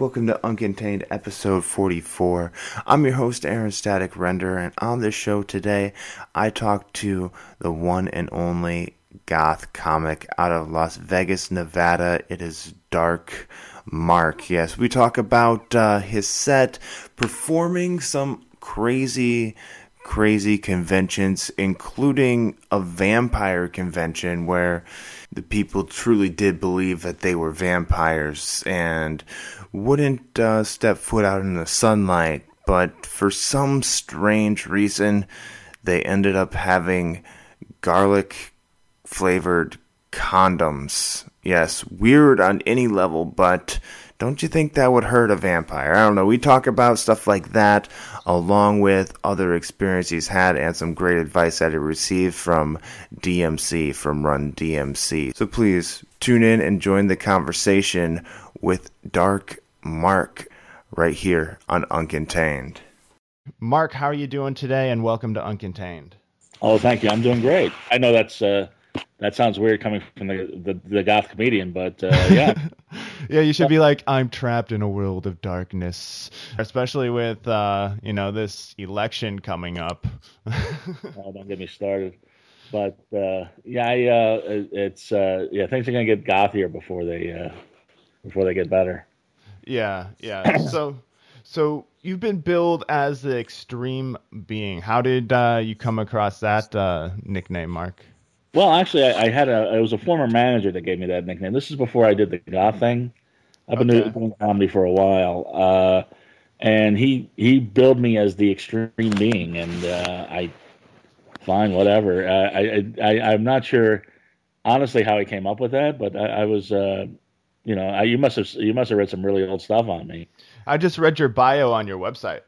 Welcome to Uncontained episode 44. I'm your host, Aaron Static Render, and on this show today, I talk to the one and only goth comic out of Las Vegas, Nevada. It is Dark Mark. Yes, we talk about uh, his set, performing some crazy crazy conventions, including a vampire convention where the people truly did believe that they were vampires and wouldn't uh, step foot out in the sunlight. But for some strange reason, they ended up having garlic flavored condoms. Yes, weird on any level, but don't you think that would hurt a vampire? I don't know. We talk about stuff like that along with other experiences he's had and some great advice that he received from DMC, from Run DMC. So please tune in and join the conversation with Dark Mark right here on Uncontained. Mark, how are you doing today? And welcome to Uncontained. Oh, thank you. I'm doing great. I know that's uh, that sounds weird coming from the the, the goth comedian, but uh, yeah, yeah, you should be like, I'm trapped in a world of darkness, especially with uh, you know this election coming up. oh, don't get me started. But uh, yeah, I, uh, it's uh, yeah, things are gonna get gothier before they uh, before they get better. Yeah, yeah. so so you've been billed as the extreme being. How did uh, you come across that uh, nickname, Mark? Well, actually, I, I, had a. It was a former manager that gave me that nickname. This is before I did the goth thing. I've been okay. doing comedy for a while, uh, and he he billed me as the extreme being, and uh, I fine whatever. Uh, I, I I'm not sure honestly how he came up with that, but I, I was uh, you know I, you must have you must have read some really old stuff on me. I just read your bio on your website.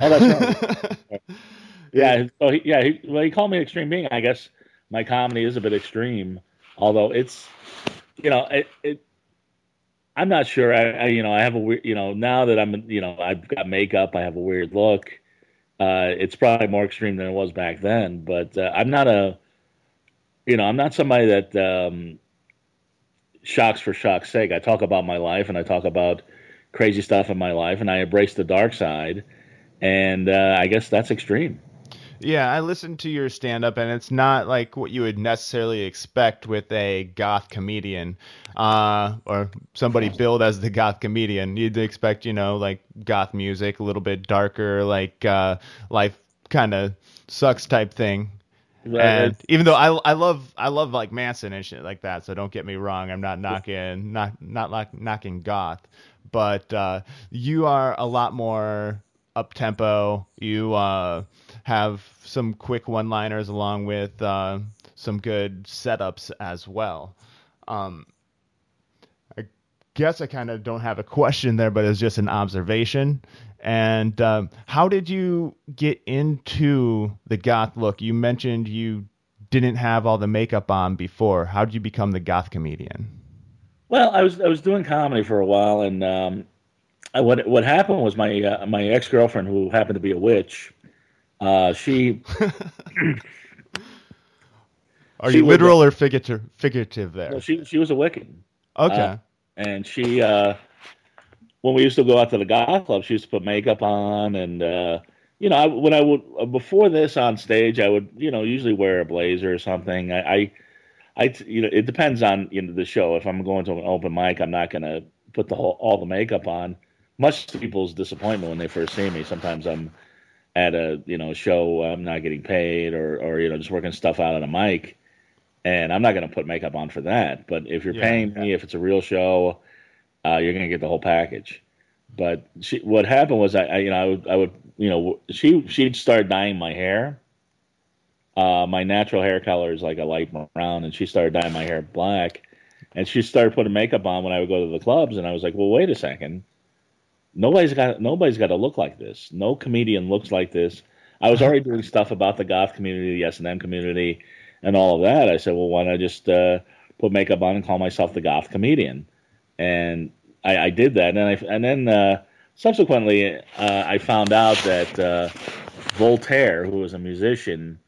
Oh, that's right. yeah. So he, yeah, he, well, he called me extreme being. I guess my comedy is a bit extreme, although it's, you know, it, it I'm not sure. I, I, you know, I have a weird, you know, now that I'm, you know, I've got makeup, I have a weird look. Uh, it's probably more extreme than it was back then, but uh, I'm not a, you know, I'm not somebody that um, shocks for shock's sake. I talk about my life and I talk about crazy stuff in my life, and I embrace the dark side, and uh, I guess that's extreme. Yeah, I listened to your stand up, and it's not like what you would necessarily expect with a goth comedian uh, or somebody billed as the goth comedian. You'd expect, you know, like goth music, a little bit darker, like uh, life kind of sucks type thing. Right. And even though I, I love I love like Manson and shit like that, so don't get me wrong. I'm not knocking not not like knocking goth, but uh, you are a lot more up tempo. You uh, have some quick one liners along with uh, some good setups as well. Um, I guess I kind of don't have a question there, but it's just an observation. And um, how did you get into the goth look? You mentioned you didn't have all the makeup on before. How did you become the goth comedian? Well, I was I was doing comedy for a while, and um, I, what what happened was my uh, my ex girlfriend, who happened to be a witch, uh, she. Are she you literal or figurative? Figurative there. Well, she she was a Wiccan. Okay. Uh, and she, uh, when we used to go out to the goth club, she used to put makeup on, and uh, you know, I, when I would uh, before this on stage, I would you know usually wear a blazer or something. I, I, I you know, it depends on you know the show. If I'm going to an open mic, I'm not going to put the whole all the makeup on. Much to people's disappointment when they first see me, sometimes I'm at a you know show I'm not getting paid or or you know just working stuff out on a mic, and I'm not going to put makeup on for that. But if you're yeah, paying yeah. me, if it's a real show, uh, you're going to get the whole package. But she, what happened was I, I, you know I would I would you know she she'd start dyeing my hair. Uh, my natural hair color is like a light brown, and she started dyeing my hair black. And she started putting makeup on when I would go to the clubs, and I was like, "Well, wait a second nobody's got nobody's got to look like this. No comedian looks like this. I was already doing stuff about the goth community, the S and M community, and all of that. I said, well, why don't I just uh, put makeup on and call myself the goth comedian? And I, I did that, and then I, and then uh, subsequently uh, I found out that uh, Voltaire, who was a musician,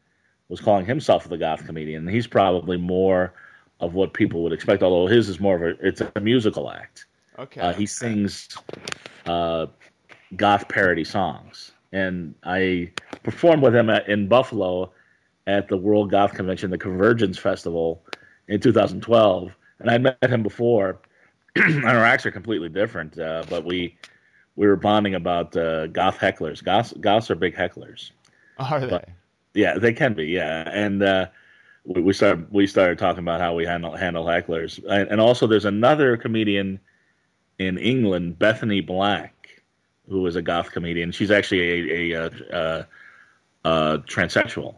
was calling himself the goth comedian. He's probably more of what people would expect, although his is more of a it's a musical act. Okay. Uh, he sings uh, goth parody songs, and I performed with him at, in Buffalo at the World Goth Convention, the Convergence Festival in 2012, and I met him before. And our acts are completely different, uh, but we we were bonding about uh, goth hecklers. Goths, goths are big hecklers. Are they? but- Yeah, they can be. Yeah, and uh, we, we started we started talking about how we handle handle hecklers, and, and also there's another comedian in England, Bethany Black, who is a goth comedian. She's actually a, a, a, a, a transsexual,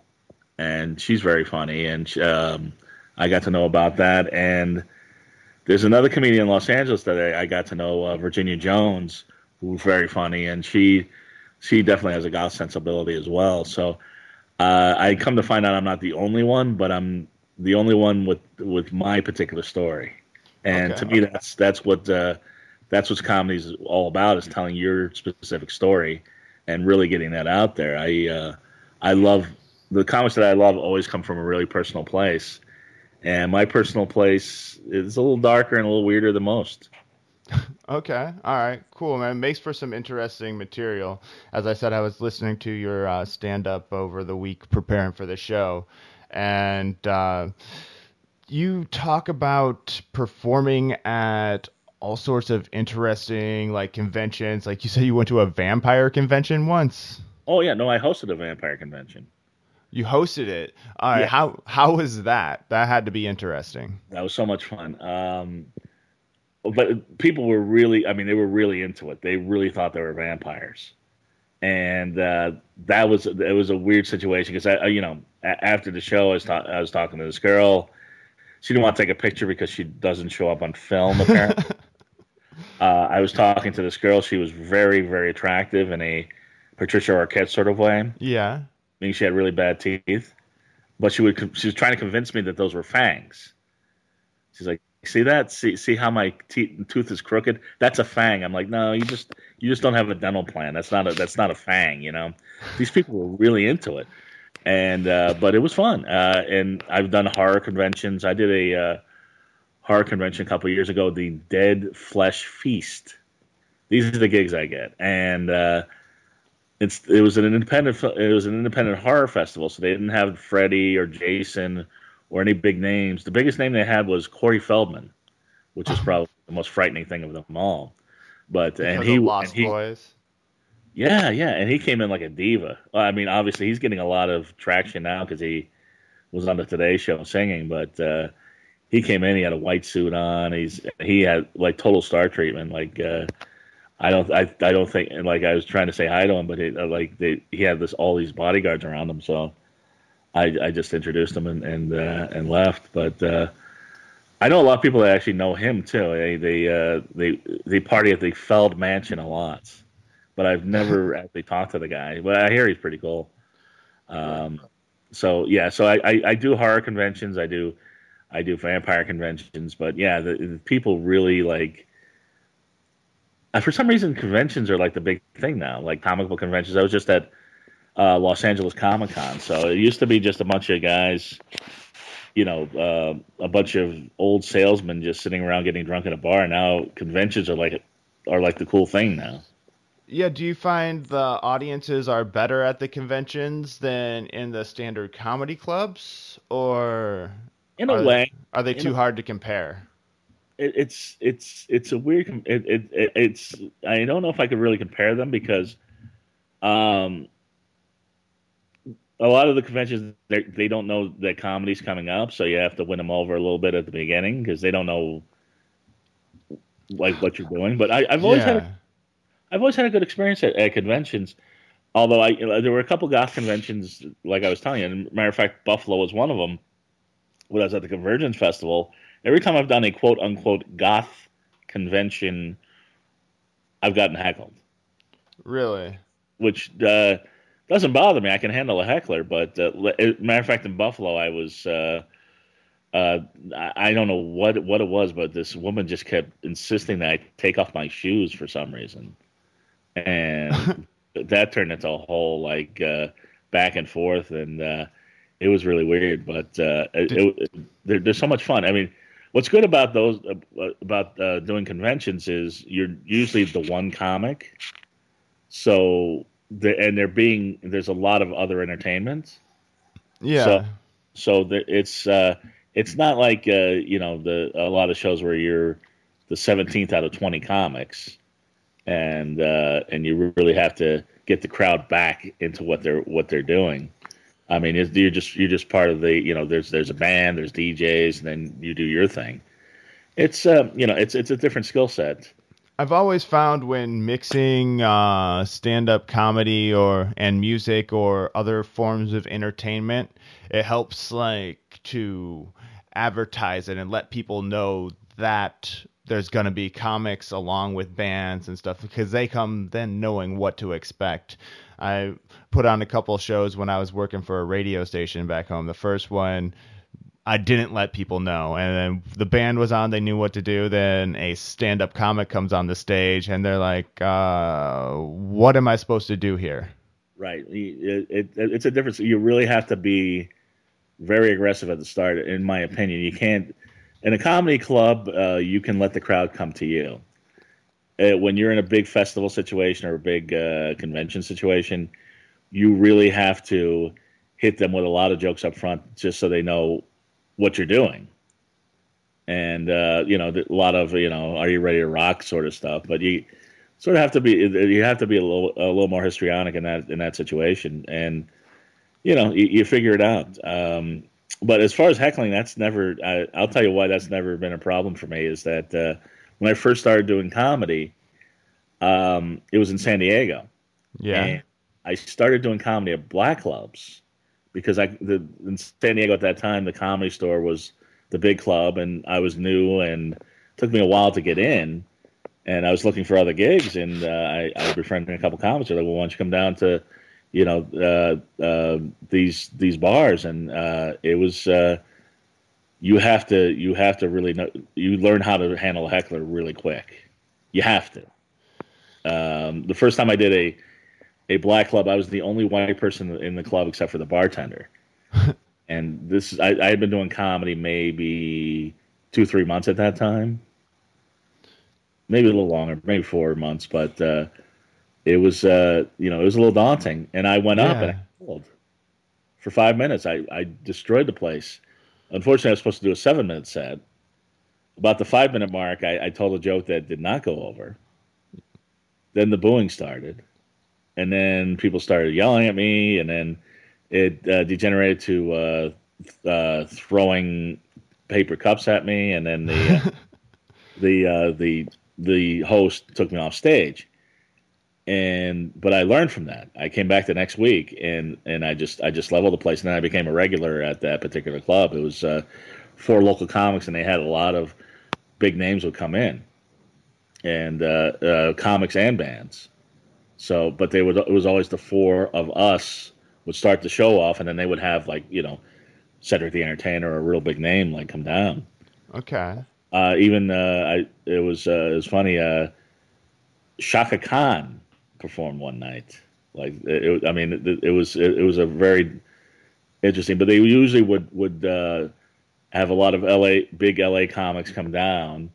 and she's very funny. And um, I got to know about that. And there's another comedian in Los Angeles that I, I got to know, uh, Virginia Jones, who's very funny, and she she definitely has a goth sensibility as well. So uh, I come to find out I'm not the only one, but I'm the only one with with my particular story. And Okay, to me, okay. that's that's what uh, that's what comedy is all about: is telling your specific story and really getting that out there. I uh, I love the comics that I love always come from a really personal place, and my personal place is a little darker and a little weirder than most. Okay. All right. Cool, man. Makes for some interesting material. As I said, I was listening to your uh, stand up over the week preparing for the show. And uh, you talk about performing at all sorts of interesting like conventions. Like you said, you went to a vampire convention once. Oh yeah, no, I hosted a vampire convention. You hosted it. All right. Yeah. How how was that? That had to be interesting. That was so much fun. Um, but people were really, I mean, they were really into it. They really thought they were vampires. And uh, that was it was a weird situation because I, you know, a- after the show, I was, ta- I was talking to this girl. She didn't want to take a picture because she doesn't show up on film. Apparently, uh, I was talking to this girl. She was very, very attractive in a Patricia Arquette sort of way Yeah. Meaning she had really bad teeth. But she would she was trying to convince me that those were fangs. She's like, "See that? See see how my teeth tooth is crooked? That's a fang." I'm like, "No, you just you just don't have a dental plan. That's not a that's not a fang." You know, these people were really into it, and uh, but it was fun. Uh, and I've done horror conventions. I did a uh, horror convention a couple years ago, the Dead Flesh Feast. These are the gigs I get, and uh, it's it was an independent it was an independent horror festival, so they didn't have Freddy or Jason or any big names. The biggest name they had was Corey Feldman, which is probably the most frightening thing of them all. But and he, Lost and he Boys. yeah, yeah, and he came in like a diva. Well, I mean, obviously he's getting a lot of traction now because he was on the Today Show singing, but uh, he came in. He had a white suit on. He's he had like total star treatment. Like uh, I don't I, I don't think and like I was trying to say hi to him, but he, uh, like they, he had this all these bodyguards around him, so I I just introduced him and and uh, and left. But uh, I know a lot of people that actually know him too. They they uh, they they party at the Feldmansion a lot but I've never actually talked to the guy. But I hear he's pretty cool. Um, so yeah, so I, I, I do horror conventions. I do I do vampire conventions. But yeah, the, the people really like. Uh, For some reason, conventions are like the big thing now, like comic book conventions. I was just at uh, Los Angeles Comic Con, so it used to be just a bunch of guys, you know, uh, a bunch of old salesmen just sitting around getting drunk at a bar. Now conventions are like are like the cool thing now. Yeah, do you find the audiences are better at the conventions than in the standard comedy clubs, or In a are, way, are they too a- hard to compare? It, it's it's it's a weird. It, it, it it's I don't know if I could really compare them because, um, a lot of the conventions they they don't know that comedy's coming up, so you have to win them over a little bit at the beginning because they don't know like what you're doing. But I, I've always had a yeah. I've always had a good experience at, at conventions. Although I, there were a couple goth conventions, like I was telling you. And matter of fact, Buffalo was one of them. When I was at the Convergence Festival, every time I've done a quote unquote goth convention, I've gotten heckled, really. which uh, doesn't bother me. I can handle a heckler, but uh, matter of fact, in Buffalo, I was. Uh, uh, I I don't know what what it was, but this woman just kept insisting that I take off my shoes for some reason, and that turned into a whole like uh, back and forth, and uh, it was really weird. But uh, it, it, there, there's so much fun. I mean, what's good about those uh, about uh, doing conventions is you're usually the one comic, so the, and there being there's a lot of other entertainment. Yeah. So, so the, it's uh, it's not like uh, you know the a lot of shows where you're the 17th out of 20 comics, and uh, and you really have to get the crowd back into what they're what they're doing. I mean, you're just you're just part of the you know there's there's a band, there's DJs, and then you do your thing. It's uh, you know it's it's a different skill set. I've always found when mixing uh, stand-up comedy or and music or other forms of entertainment, it helps like to advertise it and let people know that there's going to be comics along with bands and stuff because they come then knowing what to expect. I put on a couple shows when I was working for a radio station back home. The first one I didn't let people know. And then the band was on, they knew what to do. Then a stand up comic comes on the stage and they're like, uh, what am I supposed to do here? Right. It, it, it's a difference. You really have to be very aggressive at the start, in my opinion. You can't, in a comedy club, uh, you can let the crowd come to you. Uh, when you're in a big festival situation or a big uh, convention situation, you really have to hit them with a lot of jokes up front just so they know what you're doing. And uh, you know, a lot of you know, are you ready to rock sort of stuff. But you sort of have to be you have to be a little a little more histrionic in that in that situation, and you know, you, you figure it out. Um, but as far as heckling, that's never. I, will tell you why that's never been a problem for me. Is that uh, when I first started doing comedy, um, it was in San Diego. Yeah. I started doing comedy at black clubs because I the in San Diego at that time the comedy store was the big club and I was new and it took me a while to get in and I was looking for other gigs and uh, I, I befriended a couple comics. They're like, well, why don't you come down to you know uh, uh, these these bars and uh, it was uh, you have to you have to really know you learn how to handle a heckler really quick. You have to. Um, the first time I did a a black club. I was the only white person in the club except for the bartender. and this, I, I, had been doing comedy maybe two, three months at that time, maybe a little longer, maybe four months. But uh, it was, uh, you know, it was a little daunting. And I went yeah. up and I for five minutes. I, I destroyed the place. Unfortunately, I was supposed to do a seven minute set. About the five minute mark, I, I told a joke that did not go over. Then the booing started and then people started yelling at me, and then it uh, degenerated to uh, uh, throwing paper cups at me, and then the uh, the uh, the the host took me off stage. And but I learned from that. I came back the next week, and and I just I just leveled the place, and then I became a regular at that particular club. It was uh, four local comics, and they had a lot of big names would come in, and uh comics and bands so, but they would it was always the four of us would start the show off, and then they would have like you know Cedric the Entertainer, a real big name, like come down. Okay. Uh, even uh, I it was uh, it was funny. Uh, Chaka Khan performed one night. Like it, I mean, it, it was it, it, was a very interesting. But they usually would would uh, have a lot of LA big LA comics come down,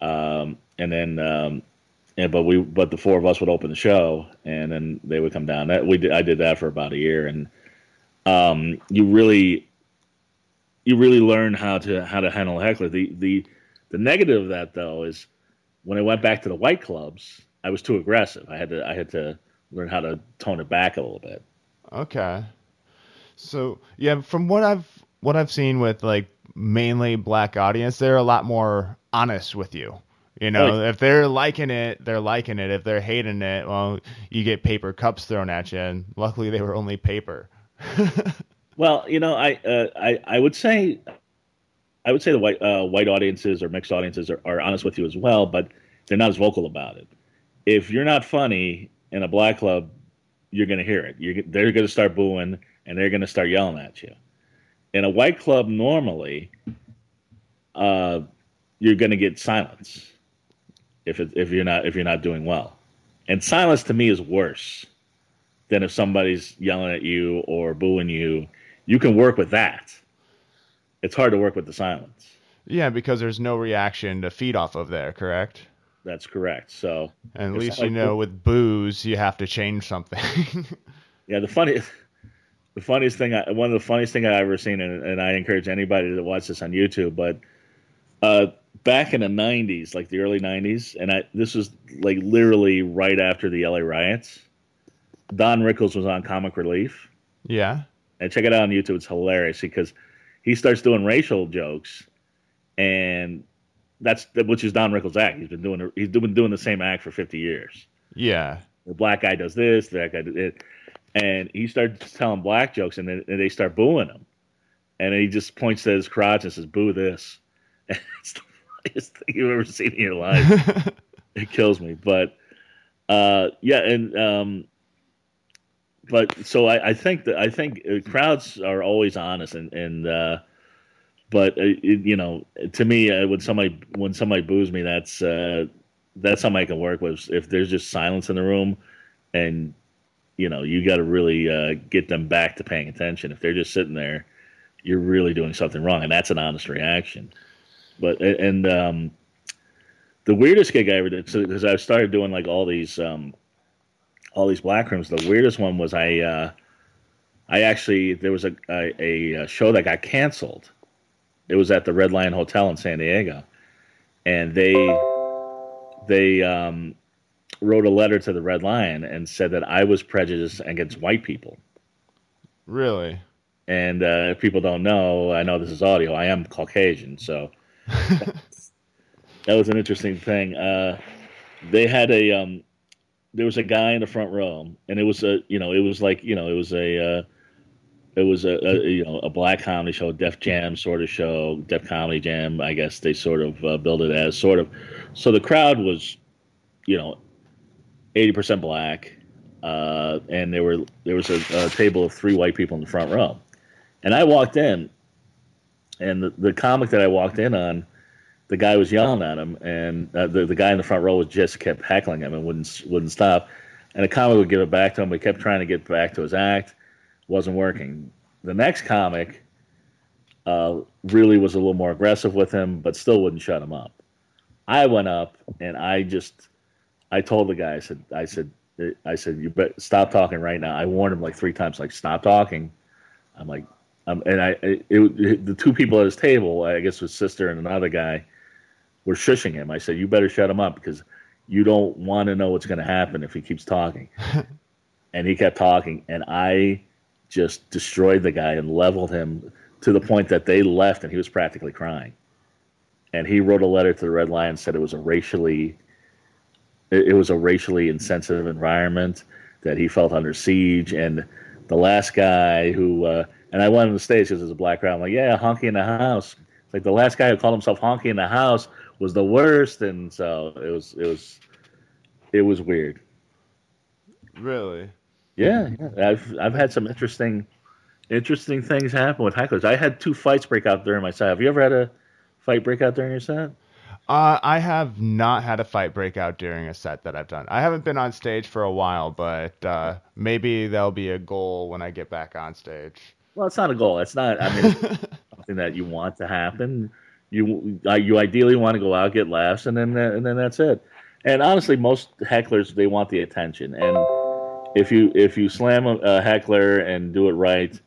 um, and then um, and but we but the four of us would open the show and then they would come down that we did i did that for about a year and um, you really you really learn how to how to handle a heckler the the the negative of that though is when i went back to the white clubs i was too aggressive i had to i had to learn how to tone it back a little bit okay so yeah from what i've what i've seen with like mainly black audience they're a lot more honest with you you know, if they're liking it, they're liking it. If they're hating it, well, you get paper cups thrown at you. And luckily, they were only paper. well, you know, I, uh, I I would say, I would say the white uh, white audiences or mixed audiences are, are honest with you as well, but they're not as vocal about it. If you're not funny in a black club, you're going to hear it. You're, they're going to start booing and they're going to start yelling at you. In a white club, normally, uh, you're going to get silence if it, if you're not if you're not doing well. And silence to me is worse than if somebody's yelling at you or booing you. You can work with that. It's hard to work with the silence. Yeah, because there's no reaction to feed off of there, correct? That's correct. So, at least you know with booze you have to change something. yeah, the funny, the funniest thing, I, one of the funniest thing I've ever seen, and, and, I encourage anybody to watch this on YouTube, but uh, back in the '90s, like the early '90s, and I this was like literally right after the LA riots. Don Rickles was on Comic Relief. Yeah, and check it out on YouTube. It's hilarious because he starts doing racial jokes, and that's which is Don Rickles' act. He's been doing he's been doing the same act for 50 years. Yeah, the black guy does this, the black guy does it, and he starts telling black jokes, and, then, and they start booing him, and he just points to his crotch and says, "Boo this." And it's the funniest thing you've ever seen in your life. it kills me, but uh, yeah, and um, but so I, I, think that I think uh, crowds are always honest, and and uh, but uh, it, you know, to me, uh, when somebody when somebody boos me, that's uh, that's something I can work with. If there's just silence in the room, and you know, you got to really uh, get them back to paying attention. If they're just sitting there, you're really doing something wrong, and that's an honest reaction. But and um, the weirdest gig I ever did, because I started doing like all these um, all these black rooms. The weirdest one was I uh, I actually there was a, a, a show that got canceled it was at the Red Lion Hotel in San Diego, and they they um, wrote a letter to the Red Lion and said that I was prejudiced against white people. Really? And uh, if people don't know, I know this is audio. I am Caucasian, so that was an interesting thing. Uh, they had a um, there was a guy in the front row, and it was a you know it was like you know it was a uh, it was a, a, you know a black comedy show, Def Jam sort of show, Def Comedy Jam. I guess they sort of uh, build it as sort of. So the crowd was, you know, eighty percent black, uh, and there were there was a, a, table of three white people in the front row, and I walked in, and the, the comic that I walked in on, the guy was yelling at him, and uh, the the guy in the front row was just kept heckling him and wouldn't wouldn't stop, and the comic would give it back to him. He kept trying to get back to his act wasn't working. The next comic uh, really was a little more aggressive with him, but still wouldn't shut him up. I went up and I just, I told the guy, I said, I said, I said, you bet stop talking right now. I warned him like three times, like stop talking. I'm like, um, and I, it, it, the two people at his table, I guess his sister and another guy, were shushing him. I said, you better shut him up because you don't want to know what's going to happen if he keeps talking. and he kept talking, and I just destroyed the guy and leveled him to the point that they left and he was practically crying. And he wrote a letter to the Red Lion said it was a racially it was a racially insensitive environment that he felt under siege and the last guy who uh, and I went on the stage because there's a black crowd. I'm like, yeah, honky in the house. Like the last guy who called himself honky in the house was the worst, and so it was it was it was weird. Really? Yeah, yeah, I've I've had some interesting interesting things happen with hecklers. I had two fights break out during my set. Have you ever had a fight break out during your set? Uh, I have not had a fight break out during a set that I've done. I haven't been on stage for a while, but uh, maybe there'll be a goal when I get back on stage. Well, it's not a goal. It's not. I mean, something that you want to happen. You uh, you ideally want to go out, get laughs, and then and then that's it. And honestly, most hecklers they want the attention and if you if you slam a, a, heckler and do it right,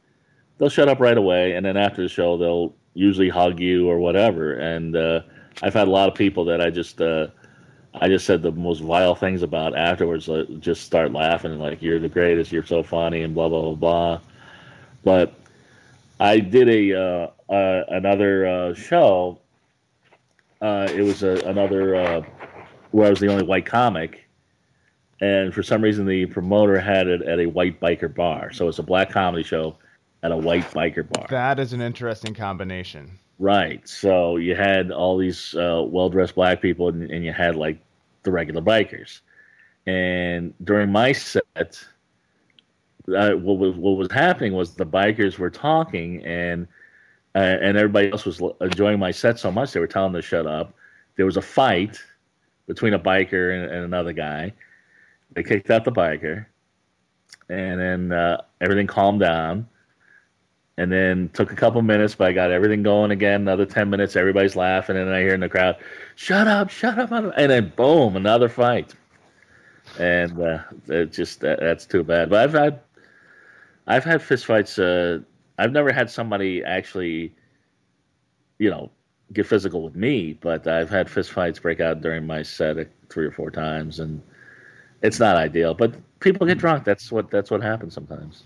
they'll shut up right away, and then after the show they'll usually hug you or whatever. And uh, I've had a lot of people that I just uh, I just said the most vile things about afterwards. Like, just start laughing like you're the greatest, you're so funny, and blah blah blah blah. But I did a uh, uh another uh, show. Uh, it was a, another where I was the only white comic and for some reason the promoter had it at a white biker bar. So it's a black comedy show at a white biker bar. That is an interesting combination. Right. So you had all these uh, well dressed black people, and, and, you had like the regular bikers. And during my set, uh, what was what was happening was the bikers were talking, and uh, and everybody else was enjoying my set so much they were telling them to shut up. There was a fight between a biker and, and another guy they kicked out the biker, and then uh, everything calmed down. and then took a couple minutes, but I got everything going again. Another ten minutes, everybody's laughing, and I hear in the crowd, "Shut up, shut up!" And then boom, another fight. And uh, it just that, that's too bad. But I've had I've had fistfights. Uh, I've never had somebody actually, you know, get physical with me, but I've had fistfights break out during my set three or four times, and it's not ideal. But people get drunk. That's what that's what happens sometimes.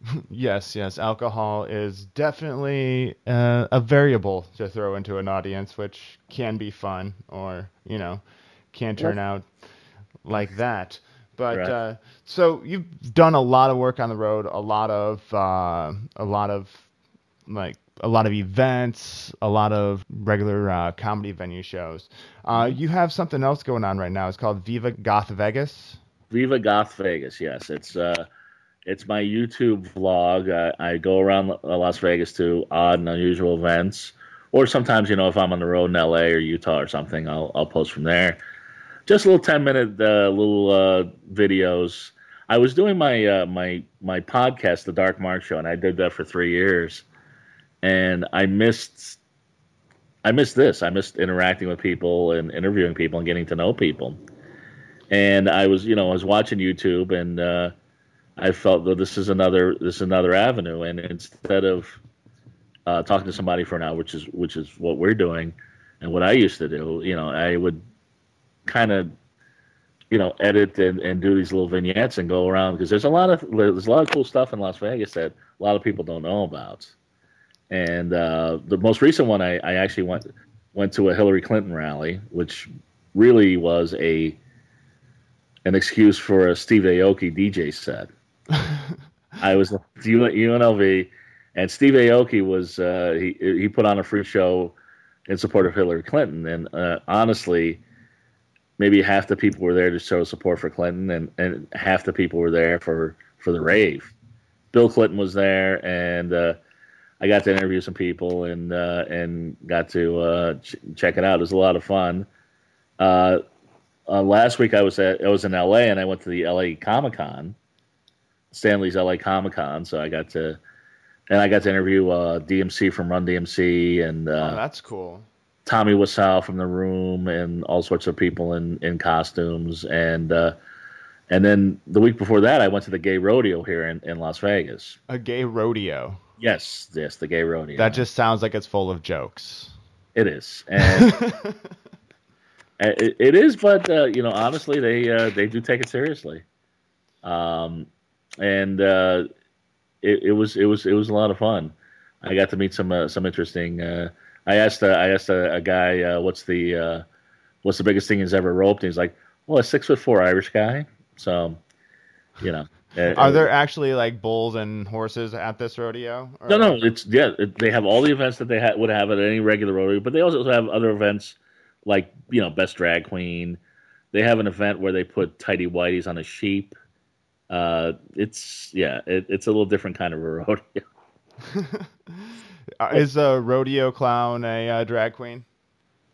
Yes, yes. Alcohol is definitely uh, a variable to throw into an audience, which can be fun or, you know, can turn out like that. But Right. uh, so you've done a lot of work on the road, a lot of uh, a lot of like a lot of events, a lot of regular uh, comedy venue shows. Uh, you have something else going on right now. It's called Viva Goth Vegas. Viva Goth Vegas. Yes, it's uh, it's my YouTube vlog. I, I go around Las Vegas to odd and unusual events, or sometimes you know if I'm on the road in LA or Utah or something, I'll I'll post from there. Just little ten minute uh, little uh, videos. I was doing my uh, my my podcast, The Dark Mark Show, and I did that for three years, and I missed. I missed this. I missed interacting with people and interviewing people and getting to know people and I was, you know, I was watching YouTube, and uh, I felt that this is another this is another avenue, and instead of uh, talking to somebody for an hour, which is which is what we're doing, and what I used to do, you know, I would kind of, you know, edit and, and do these little vignettes and go around because there's a lot of there's a lot of cool stuff in Las Vegas that a lot of people don't know about, and uh, the most recent one I, I actually went went to a Hillary Clinton rally, which really was a an excuse for a Steve Aoki DJ set. I was at UNLV, and Steve Aoki was uh, he he put on a free show in support of Hillary Clinton, and uh, honestly, maybe half the people were there to show support for Clinton, and, and half the people were there for for the rave. Bill Clinton was there, and uh, I got to interview some people and uh, and got to uh, ch- check it out. It was a lot of fun. Uh, uh, last week I was at I was in LA and I went to the LA Comic Con, Stan Lee's LA Comic Con. So I got to and I got to interview uh, DMC from Run DMC and oh, uh, that's cool. Tommy Wiseau from the Room and all sorts of people in in costumes and uh, and then the week before that I went to the gay rodeo here in, in Las Vegas. A gay rodeo. Yes, yes, the gay rodeo. That just sounds like it's full of jokes. it is and. It, it is, but uh, you know, honestly, they uh, they do take it seriously, um, and uh, it, it was it was it was a lot of fun. I got to meet some uh, some interesting. Uh, I asked uh, I asked a, a guy, uh, "What's the uh, what's the biggest thing he's ever roped?" And he's like, "Well, a six foot four Irish guy." So, you know, uh, Are there actually like bulls and horses at this rodeo? Or- No, no, it's yeah. It, they have all the events that they ha- would have at any regular rodeo, but they also have other events like you know best drag queen. They have an event where they put tidy whities on a sheep. Uh, it's yeah, it, it's a little different kind of a rodeo. Is a rodeo clown a uh, drag queen?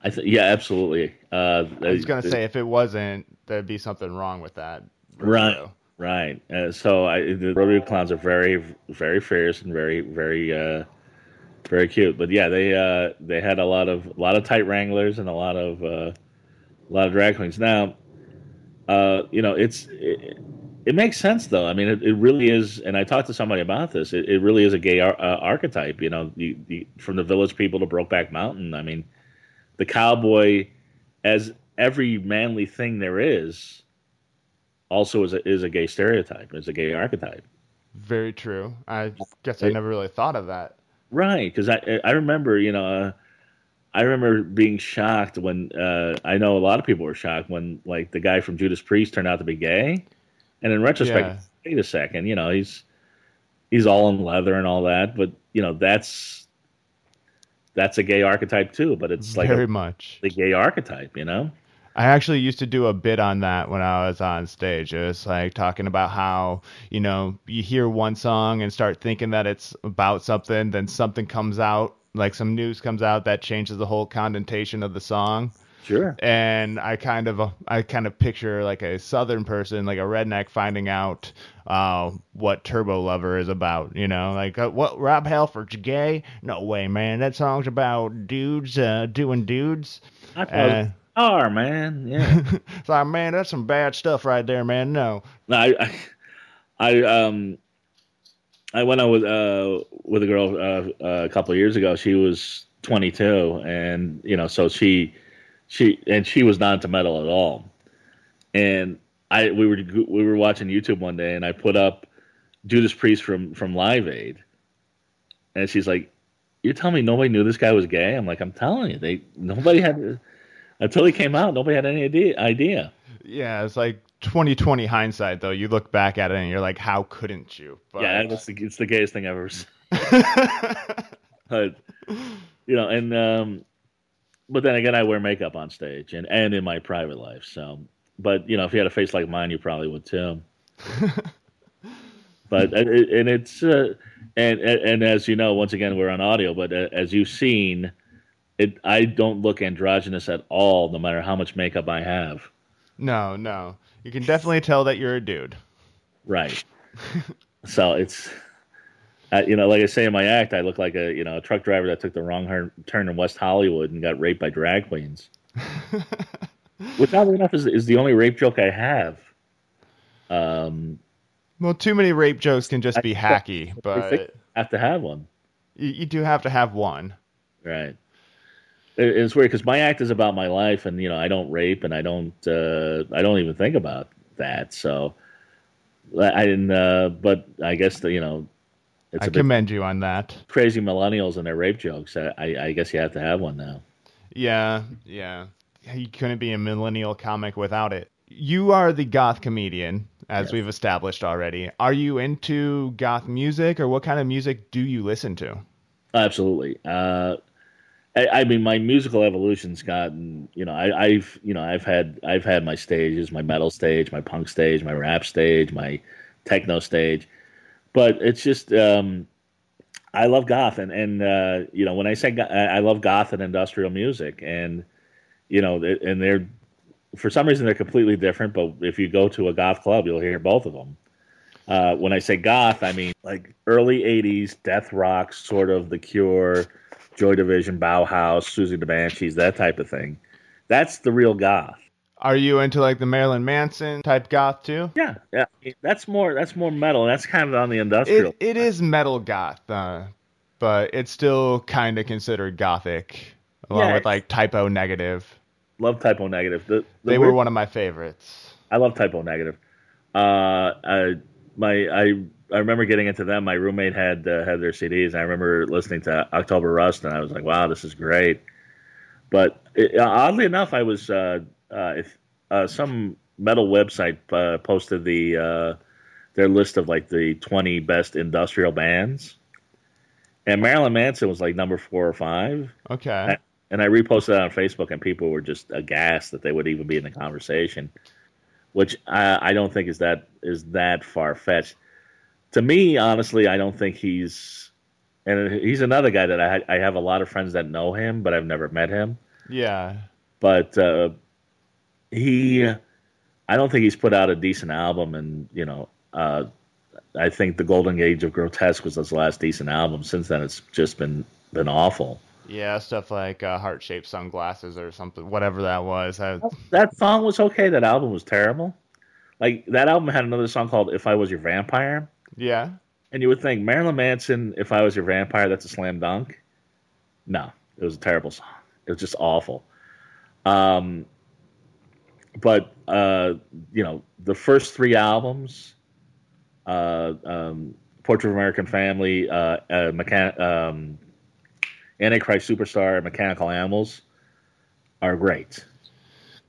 I th- yeah, absolutely. Uh, I was gonna say if it wasn't, there'd be something wrong with that. Rodeo. Right. Uh, so I, the rodeo clowns are very, very fierce and very, very, uh, very cute. But yeah, they uh, they had a lot of a lot of tight wranglers and a lot of uh, a lot of drag queens. Now, uh, you know, it's it, it makes sense though. I mean, it, it really is. And I talked to somebody about this. It, it really is a gay ar- uh, archetype. You know, from the Village People to Brokeback Mountain. I mean, the cowboy, as every manly thing there is, also is a, is a gay stereotype. Is a gay archetype. Very true. I guess I never really thought of that. Right, because I I remember you know uh, I remember being shocked when uh, I know a lot of people were shocked when like the guy from Judas Priest turned out to be gay, and in retrospect, Yeah. wait a second, you know he's he's all in leather and all that, but you know that's that's a gay archetype too, but it's like Very a, much. the gay archetype, you know. I actually used to do a bit on that when I was on stage. It was like talking about how, you know, you hear one song and start thinking that it's about something, then something comes out, like some news comes out that changes the whole connotation of the song. Sure. And I kind of I kind of picture like a southern person, like a redneck, finding out uh, what Turbo Lover is about. You know, like uh, what Rob Halford's gay? No way, man. That song's about dudes uh, doing dudes. I thought car, man. Yeah. it's like, man, that's some bad stuff right there, man. No. No, I, I, I um, I went out with uh with a girl uh, uh, a couple years ago. She was 22, and you know, so she she and she was not into metal at all. And I we were we were watching YouTube one day, and I put up Judas Priest from from Live Aid, and she's like, "You're telling me nobody knew this guy was gay?" I'm like, "I'm telling you, they nobody had until he came out. Nobody had any idea." idea. Yeah, it's like 2020 hindsight, though. You look back at it and you're like, "How couldn't you?" But... Yeah, it's the, it's the gayest thing I've ever seen. but you know, and um, but then again, I wear makeup on stage and and in my private life. So, but you know, if you had a face like mine, you probably would too. but and it's uh, and and as you know, once again, we're on audio. But uh, as you've seen, it I don't look androgynous at all, no matter how much makeup I have. No, no, you can definitely tell that you're a dude. Right. so it's uh, you know, like I say in my act, I look like a you know a truck driver that took the wrong turn in West Hollywood and got raped by drag queens. Which, oddly enough, is is the only rape joke I have. Um, well, too many rape jokes can just be hacky, but I have to have one. You, you, do have to have one, right? It, it's weird because my act is about my life, and you know I don't rape, and I don't uh, I don't even think about that. So I didn't, uh, but I guess the, you know it's I commend you on that. Crazy millennials and their rape jokes. I, I guess you have to have one now. Yeah, yeah. You couldn't be a millennial comic without it. You are the goth comedian, as yes. we've established already. Are you into goth music, or what kind of music do you listen to? Absolutely. Uh, I, I, mean, my musical evolution's gotten. You know, I, have you know I've had I've had my stages, my metal stage, my punk stage, my rap stage, my techno stage but it's just um, I love goth, and and uh, you know when I say I love goth and industrial music, and you know, and they're for some reason they're completely different. But if you go to a goth club, you'll hear both of them. Uh, when I say goth, I mean like early '80s death rock, sort of The Cure, Joy Division, Bauhaus, Siouxsie the Banshees, that type of thing. That's the real goth. Are you into like the Marilyn Manson type goth too? Yeah, yeah. That's more that's more metal. That's kind of on the industrial. It, it is metal goth, uh, but it's still kind of considered gothic, along yeah, with like Type O Negative. Love Type O Negative. The, the they weird, were one of my favorites. I love Type O Negative. Uh, I, my I I remember getting into them. My roommate had uh, had their CDs. And I remember listening to October Rust, and I was like, "Wow, this is great." But it, oddly enough, I was uh, uh, if uh, some metal website uh, posted the uh, their list of like the 20 best industrial bands, and Marilyn Manson was like number four or five. Okay. And I reposted that on Facebook, and people were just aghast that they would even be in the conversation, which I, I don't think is that is that far fetched. To me, honestly, I don't think he's, and he's another guy that I I have a lot of friends that know him, but I've never met him. Yeah. But uh, he, I don't think he's put out a decent album, and you know, uh, I think the Golden Age of Grotesque was his last decent album. Since then, it's just been been awful. Yeah, stuff like uh, heart shaped sunglasses or something, whatever that was. I... That song was okay. That album was terrible. Like that album had another song called "If I Was Your Vampire." Yeah. And you would think Marilyn Manson, "If I Was Your Vampire," that's a slam dunk. No, it was a terrible song. It was just awful. Um, but uh, you know, the first three albums, uh, um, Portrait of American Family, uh, uh, Mechan- um, Antichrist Superstar, and Mechanical Animals, are great.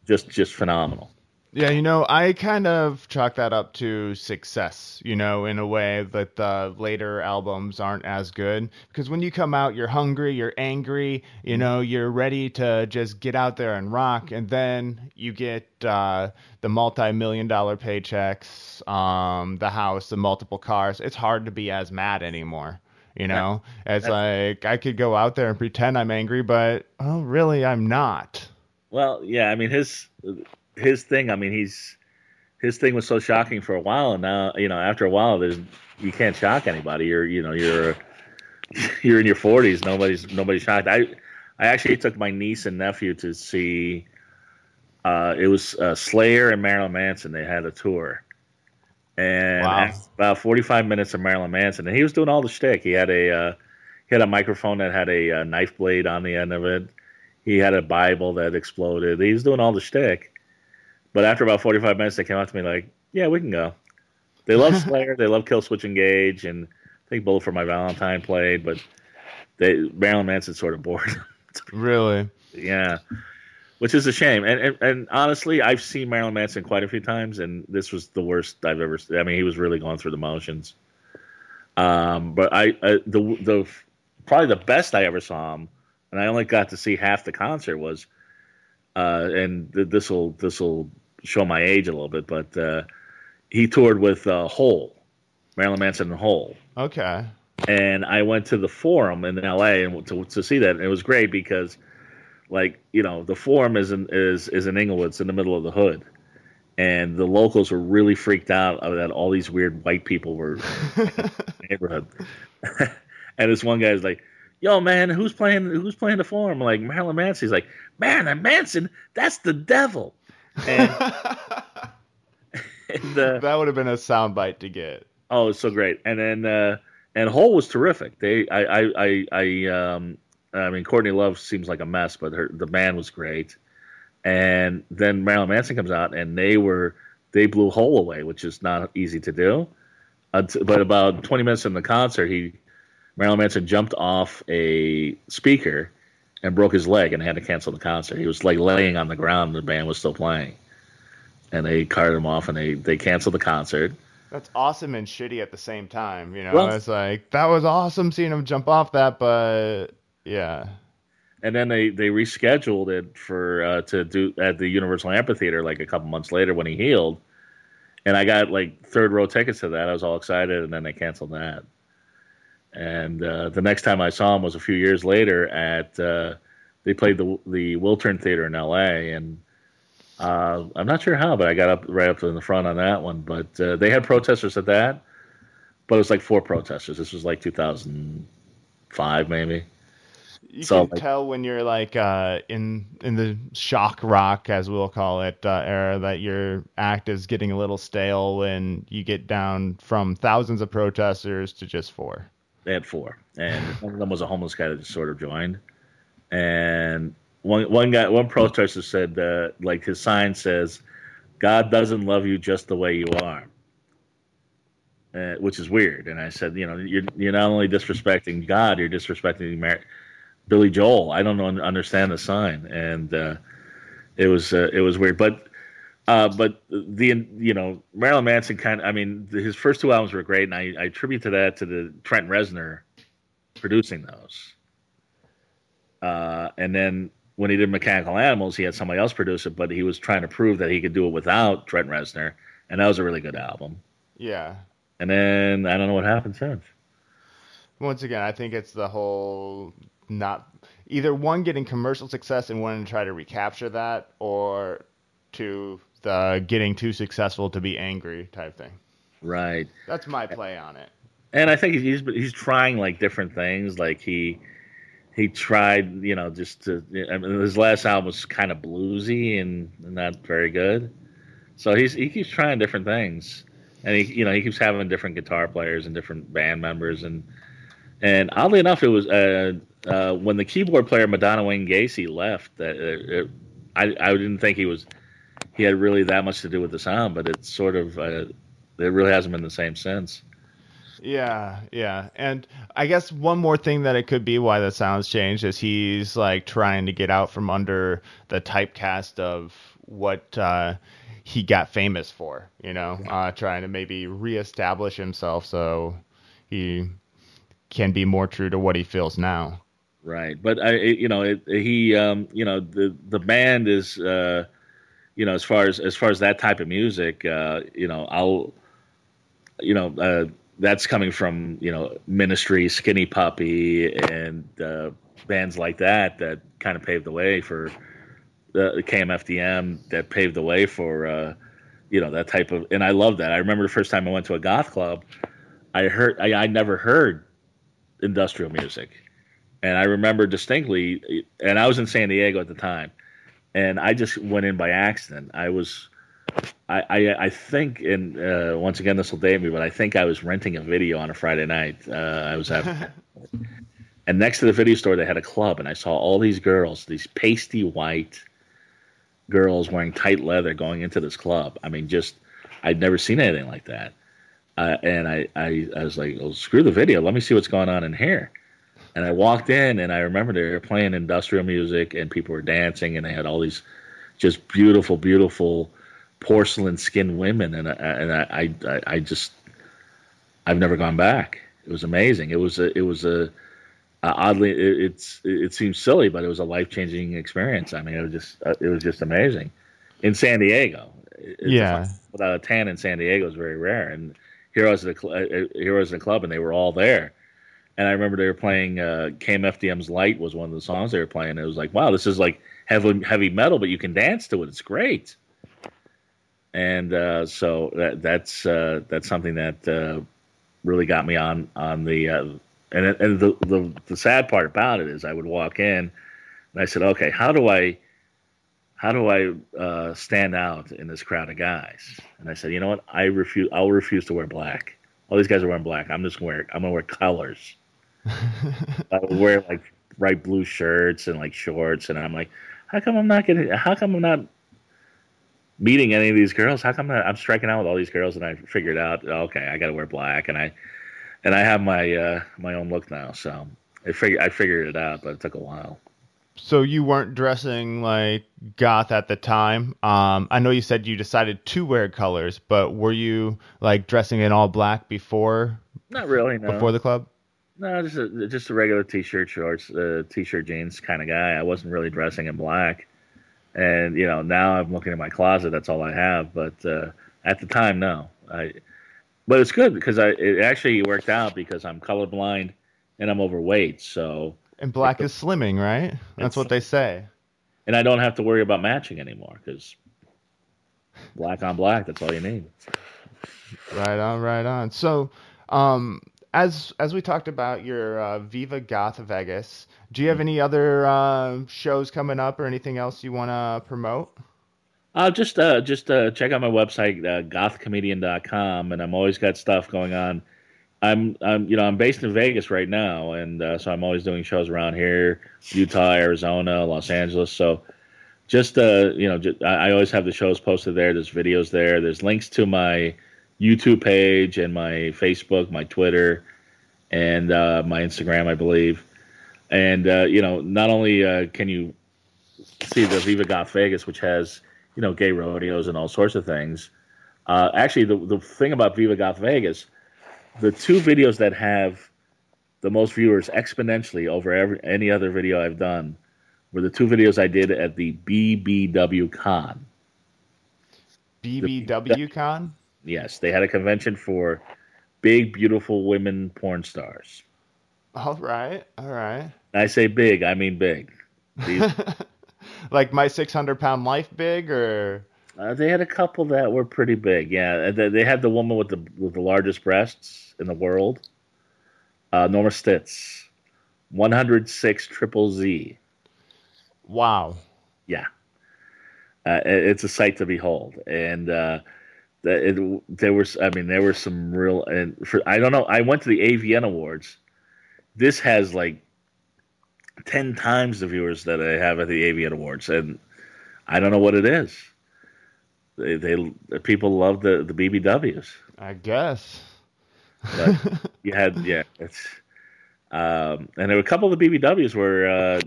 Just just phenomenal. Yeah, you know, I kind of chalk that up to success, you know, in a way that the later albums aren't as good. Because when you come out, you're hungry, you're angry, you know, you're ready to just get out there and rock. And then you get uh, the multi million dollar paychecks, um, the house, the multiple cars. It's hard to be as mad anymore. You know, it's like I could go out there and pretend I'm angry, but oh, really, I'm not. Well, yeah, I mean his his thing. I mean he's his thing was so shocking for a while, and now you know after a while, there's you can't shock anybody. You're you know you're you're in your 40s. Nobody's nobody's shocked. I I actually took my niece and nephew to see. Uh, it was uh, Slayer and Marilyn Manson. They had a tour, and Wow. about 45 minutes of Marilyn Manson, and he was doing all the shtick. He had a uh, he had a microphone that had a, uh knife blade on the end of it. He had a Bible that exploded. He was doing all the shtick. But after about 45 minutes, they came out to me like, "Yeah, we can go." They love Slayer. they love Killswitch Engage, and I think Bullet for My Valentine played, but they Marilyn Manson sort of bored. Really? yeah, which is a shame. And, and and honestly, I've seen Marilyn Manson quite a few times, and this was the worst I've ever. Seen. I mean, he was really going through the motions. Um, but I, I the the probably the best I ever saw him, and I only got to see half the concert was, uh, and th- this will this will show my age a little bit, but uh, he toured with uh, Hole, Marilyn Manson and Hole Okay. and I went to the Forum in L.A. and to, to see that. And it was great because, like you know, the Forum is in is is in Inglewood, it's in the middle of the hood, and the locals were really freaked out that all these weird white people were in the neighborhood. and this one guy's like, "Yo, man, who's playing? Who's playing the Forum?" Like Marilyn Manson. He's like, "Marilyn Manson, that's the devil." And, and uh, that would have been a soundbite to get. Oh, it's so great. And then uh and Hole was terrific. They I I I, I um I mean Courtney Love seems like a mess, but her the band was great. And then Marilyn Manson comes out and they were they blew Hole away, which is not easy to do. Uh, Unt- But about 20 minutes in the concert, he Marilyn Manson jumped off a speaker and broke his leg and had to cancel the concert. He was like laying on the ground, and the band was still playing. And they carted him off and they, they canceled the concert. That's awesome and shitty at the same time. You know, Well- it's like that was awesome seeing him jump off that, but yeah. and then they they rescheduled it for uh, to do at the Universal Amphitheater like a couple months later when he healed, and I got like third row tickets to that. I was all excited, and then they canceled that. And uh, the next time I saw him was a few years later at uh, they played the the Wiltern Theater in L.A. and uh, I'm not sure how, but I got up right up in the front on that one. But uh, they had protesters at that, but it was like four protesters. This was like 2005 maybe. You So, can like- tell when you're like uh, in in the shock rock, as we'll call it, uh, era, that your act is getting a little stale when you get down from thousands of protesters to just four. They had four, and one of them was a homeless guy that just sort of joined. And one one guy, one protester said, uh, like his sign says, "God doesn't love you just the way you are," uh, which is weird. And I said, you know, you're you're not only disrespecting God, you're disrespecting the Mar- Billy Joel. I don't understand the sign, and uh, it was uh, it was weird, but. Uh, but the you know Marilyn Manson kind of I mean his first two albums were great, and I, I attribute to that to the Trent Reznor producing those. Uh, and then when he did Mechanical Animals, he had somebody else produce it, but he was trying to prove that he could do it without Trent Reznor, and that was a really good album. Yeah. And then I don't know what happened since. Once again, I think it's the whole not either one getting commercial success and wanting to try to recapture that, or two the getting too successful to be angry type thing. Right. That's my play on it. and I think he's he's trying like different things. Like he he tried, you know, just to. I mean, his last album was kind of bluesy and not very good. So he's he keeps trying different things, and he you know he keeps having different guitar players and different band members and and oddly enough, it was uh, uh, when the keyboard player Madonna Wayne Gacy left that uh, it, I I didn't think he was he had really that much to do with the sound, but it's sort of uh, it really hasn't been the same since. Yeah, yeah. And I guess one more thing that it could be why the sounds changed is he's like trying to get out from under the typecast of what uh, he got famous for, you know, uh, trying to maybe reestablish himself so he can be more true to what he feels now. Right, but I, you know, it, he, um, you know, the the band is, uh, you know, as far as as far as that type of music, uh, you know, I'll, you know, uh, that's coming from you know Ministry, Skinny Puppy, and uh, bands like that that kind of paved the way for the KMFDM that paved the way for uh, you know that type of. And I love that. I remember the first time I went to a goth club, I heard I, I never heard industrial music, and I remember distinctly. And I was in San Diego at the time, and I just went in by accident. I was. I, I, I think, and uh, once again, this will date me, but I think I was renting a video on a Friday night. Uh, I was at, and next to the video store, they had a club, and I saw all these girls, these pasty white, girls wearing tight leather going into this club. I mean, just I'd never seen anything like that. Uh, and I, I, I was like, oh, screw the video. Let me see what's going on in here. And I walked in, and I remember they were playing industrial music, and people were dancing, and they had all these just beautiful, beautiful porcelain skinned women, and I, and I, I, I just, I've never gone back. It was amazing. It was a, it was a, uh, oddly, it, it's it seems silly, but it was a life changing experience. I mean, it was just uh, it was just amazing in San Diego. yeah, without a tan in San Diego is very rare. And Heroes of the Cl- uh, Heroes of the Club, and they were all there. And I remember they were playing uh, KMFDM's "Light" was one of the songs they were playing. It was like, wow, this is like heavy heavy metal, but you can dance to it. It's great. And uh, so that, that's uh, that's something that uh, really got me on on the uh, and and the, the the sad part about it is I would walk in and I said, okay, how do I how do I uh, stand out in this crowd of guys? And I said, you know what? I refuse. I'll refuse to wear black. All these guys are wearing black. I'm just wearing. I'm gonna wear colors. I would wear like bright blue shirts and like shorts, and I'm like, how come I'm not getting? How come I'm not meeting any of these girls? How come I'm striking out with all these girls? And I figured out, okay, I got to wear black, and I and I have my uh, my own look now. So I figured I figured it out, but it took a while. So you weren't dressing like goth at the time. Um, I know you said you decided to wear colors, but were you like dressing in all black before? Not really. No. Before the club. No, just a just a regular t-shirt, shorts, uh, t-shirt, jeans kind of guy. I wasn't really dressing in black, and you know now I'm looking in my closet. That's all I have. But uh, at the time, no. I but it's good because I it actually worked out because I'm colorblind and I'm overweight. So and black is slimming, right? That's what they say. And I don't have to worry about matching anymore because black on black. That's all you need. Right on, right on. So, um, as as we talked about your uh, Viva Goth Vegas, do you have any other uh, shows coming up or anything else you want to promote? Uh, just uh, just uh, check out my website, uh, gothcomedian.com, and I'm always got stuff going on. I'm, I'm, you know, I'm based in Vegas right now, and uh, so I'm always doing shows around here, Utah, Arizona, Los Angeles. So, just uh, you know, just, I, I always have the shows posted there. There's videos there. There's links to my YouTube page and my Facebook, my Twitter, and uh, my Instagram, I believe. And uh, you know, not only uh, can you see the Viva Goth Vegas, which has you know, gay rodeos and all sorts of things. Uh, actually, the the thing about Viva Goth Vegas, the two videos that have the most viewers exponentially over every any other video I've done were the two videos I did at the BBW Con. BBW Con. Yes, they had a convention for big, beautiful women porn stars. All right, all right. I say big, I mean big. These, like my 600 pound life big or? Uh, they had a couple that were pretty big yeah. They, they, had the woman with the with the largest breasts in the world uh, norma stitz. 106 triple z. Wow. Yeah. Uh, it's a sight to behold. And uh, it, there was i mean there were some real and for i don't know i went to the avn awards this has like ten times the viewers that I have at the AVN Awards, and I don't know what it is. They, they people love the the BBWs. I guess. But you had yeah, it's um, and there were a couple of the BBWs where uh,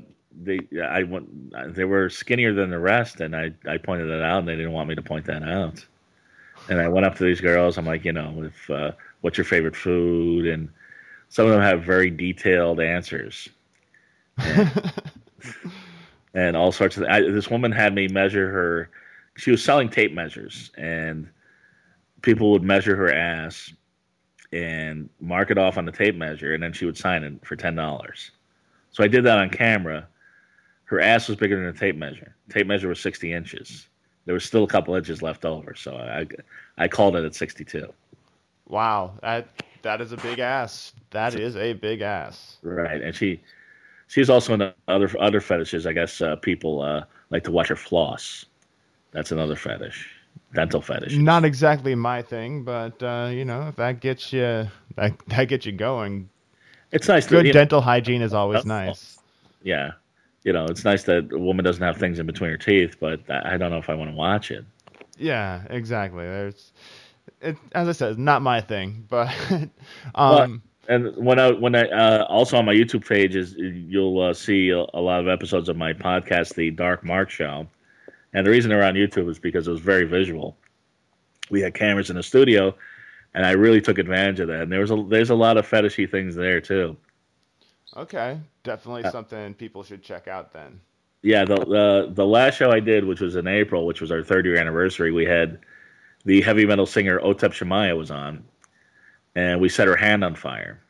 they I went they were skinnier than the rest, and I I pointed it out, and they didn't want me to point that out. And I went up to these girls. I'm like, you know, if uh, what's your favorite food, and some of them have very detailed answers and, and all sorts of. I, this woman had me measure her. She was selling tape measures, and people would measure her ass and mark it off on the tape measure, and then she would sign it for ten dollars. So I did that on camera. her ass was bigger than a tape measure. Tape measure was 60 inches. There was still a couple inches left over, so I I called it at 62. Wow, that that is a big ass. That is a big ass. Right, and she she's also into other other fetishes. I guess uh, people uh, like to watch her floss. That's another fetish, dental fetish. Not exactly my thing, but uh, you know, if that gets you that, that gets you going. It's nice. Good to, dental know, hygiene is always nice. Yeah, you know, it's nice that a woman doesn't have things in between her teeth, but I don't know if I want to watch it. Yeah, exactly. There's, it, as I said, not my thing, but um. and when I when I uh, also on my YouTube page is you'll uh, see a, a, lot of episodes of my podcast, The Dark Mark Show, and the reason they're on YouTube is because it was very visual. We had cameras in the studio, and I really took advantage of that. And there was a there's a lot of fetishy things there too. Okay, definitely something people should check out then. Yeah, the the the last show I did, which was in April, which was our third year anniversary, we had the heavy metal singer Otep Shamaya was on, and we set her hand on fire.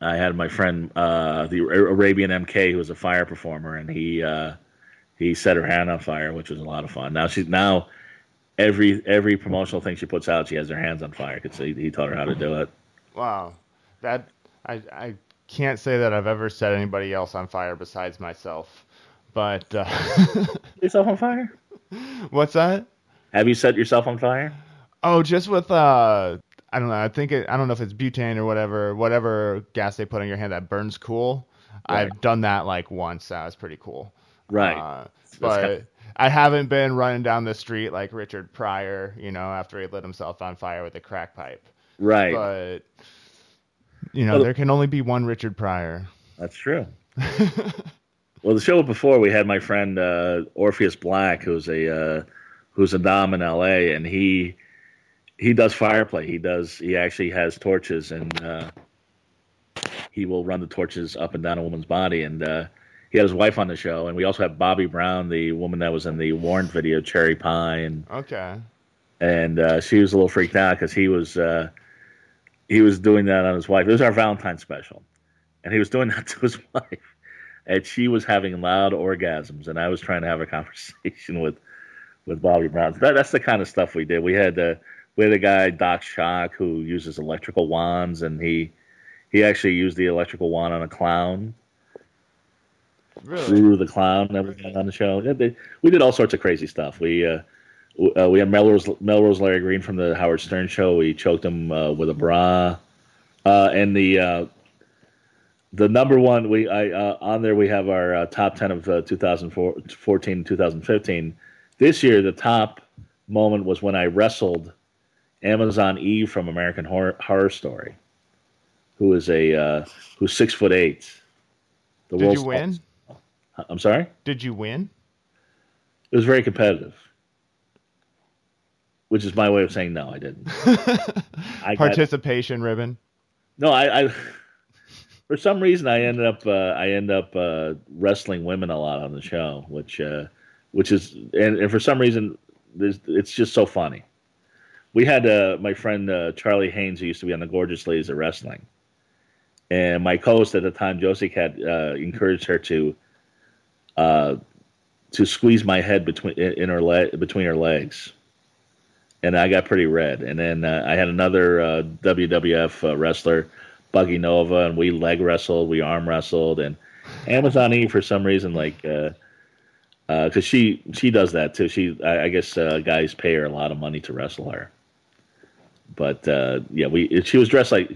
I had my friend, uh, the Arabian MK, who was a fire performer, and he uh, he set her hand on fire, which was a lot of fun. Now she's now every every promotional thing she puts out, she has her hands on fire because he, he taught her how to do it. Wow, that I I can't say that I've ever set anybody else on fire besides myself, but uh, yourself on fire. What's that? Have you set yourself on fire? Oh, just with uh, I don't know. I think it, I don't know if it's butane or whatever, whatever gas they put on your hand that burns cool. Right. I've done that like once. That was pretty cool. Right. Uh, but I haven't been running down the street like Richard Pryor, you know, after he lit himself on fire with a crack pipe. Right. But you know, well, there can only be one Richard Pryor. That's true. well, the show before we had my friend uh, Orpheus Black, who's a uh, who's a dom in L.A. and he he does fireplay. He does. He actually has torches, and uh, he will run the torches up and down a woman's body. And uh, he had his wife on the show, and we also have Bobbie Brown, the woman that was in the Warrant video, Cherry Pie, and okay. And uh, she was a little freaked out because he was uh, he was doing that on his wife. It was our Valentine special, and he was doing that to his wife, and she was having loud orgasms, and I was trying to have a conversation with with Bobbie Brown. That, that's the kind of stuff we did. We had uh, we had a guy Doc Shock who uses electrical wands, and he he actually used the electrical wand on a clown. Really? Through the clown and everything on the show. We did all sorts of crazy stuff. We uh, uh, we had Melrose, Melrose Larry Green from the Howard Stern show. We choked him uh, with a bra, uh, and the uh, the number one we I uh, on there we have our uh, top ten of 2014 2015. This year, the top moment was when I wrestled Amazon Eve from American Horror, Horror Story, who is a who's six foot eight. The Did you win? I'm sorry. Did you win? It was very competitive which is my way of saying no, I didn't. I Participation got, ribbon. No, I, I, for some reason I ended up uh, I end up uh, wrestling women a lot on the show, which uh, which is and, and, for some reason it's just so funny. We had uh, my friend uh, Charlie Haynes, who used to be on the Gorgeous Ladies of Wrestling, and my co-host at the time, Josie, had uh, encouraged her to to squeeze my head between in her leg between her legs and I got pretty red. And then uh, I had another uh, WWF uh, wrestler, Buggy Nova, and we leg wrestled, we arm wrestled, and Amazon E for some reason like because uh, uh, she she does that too. She I, I guess uh, guys pay her a lot of money to wrestle her. But yeah, we she was dressed like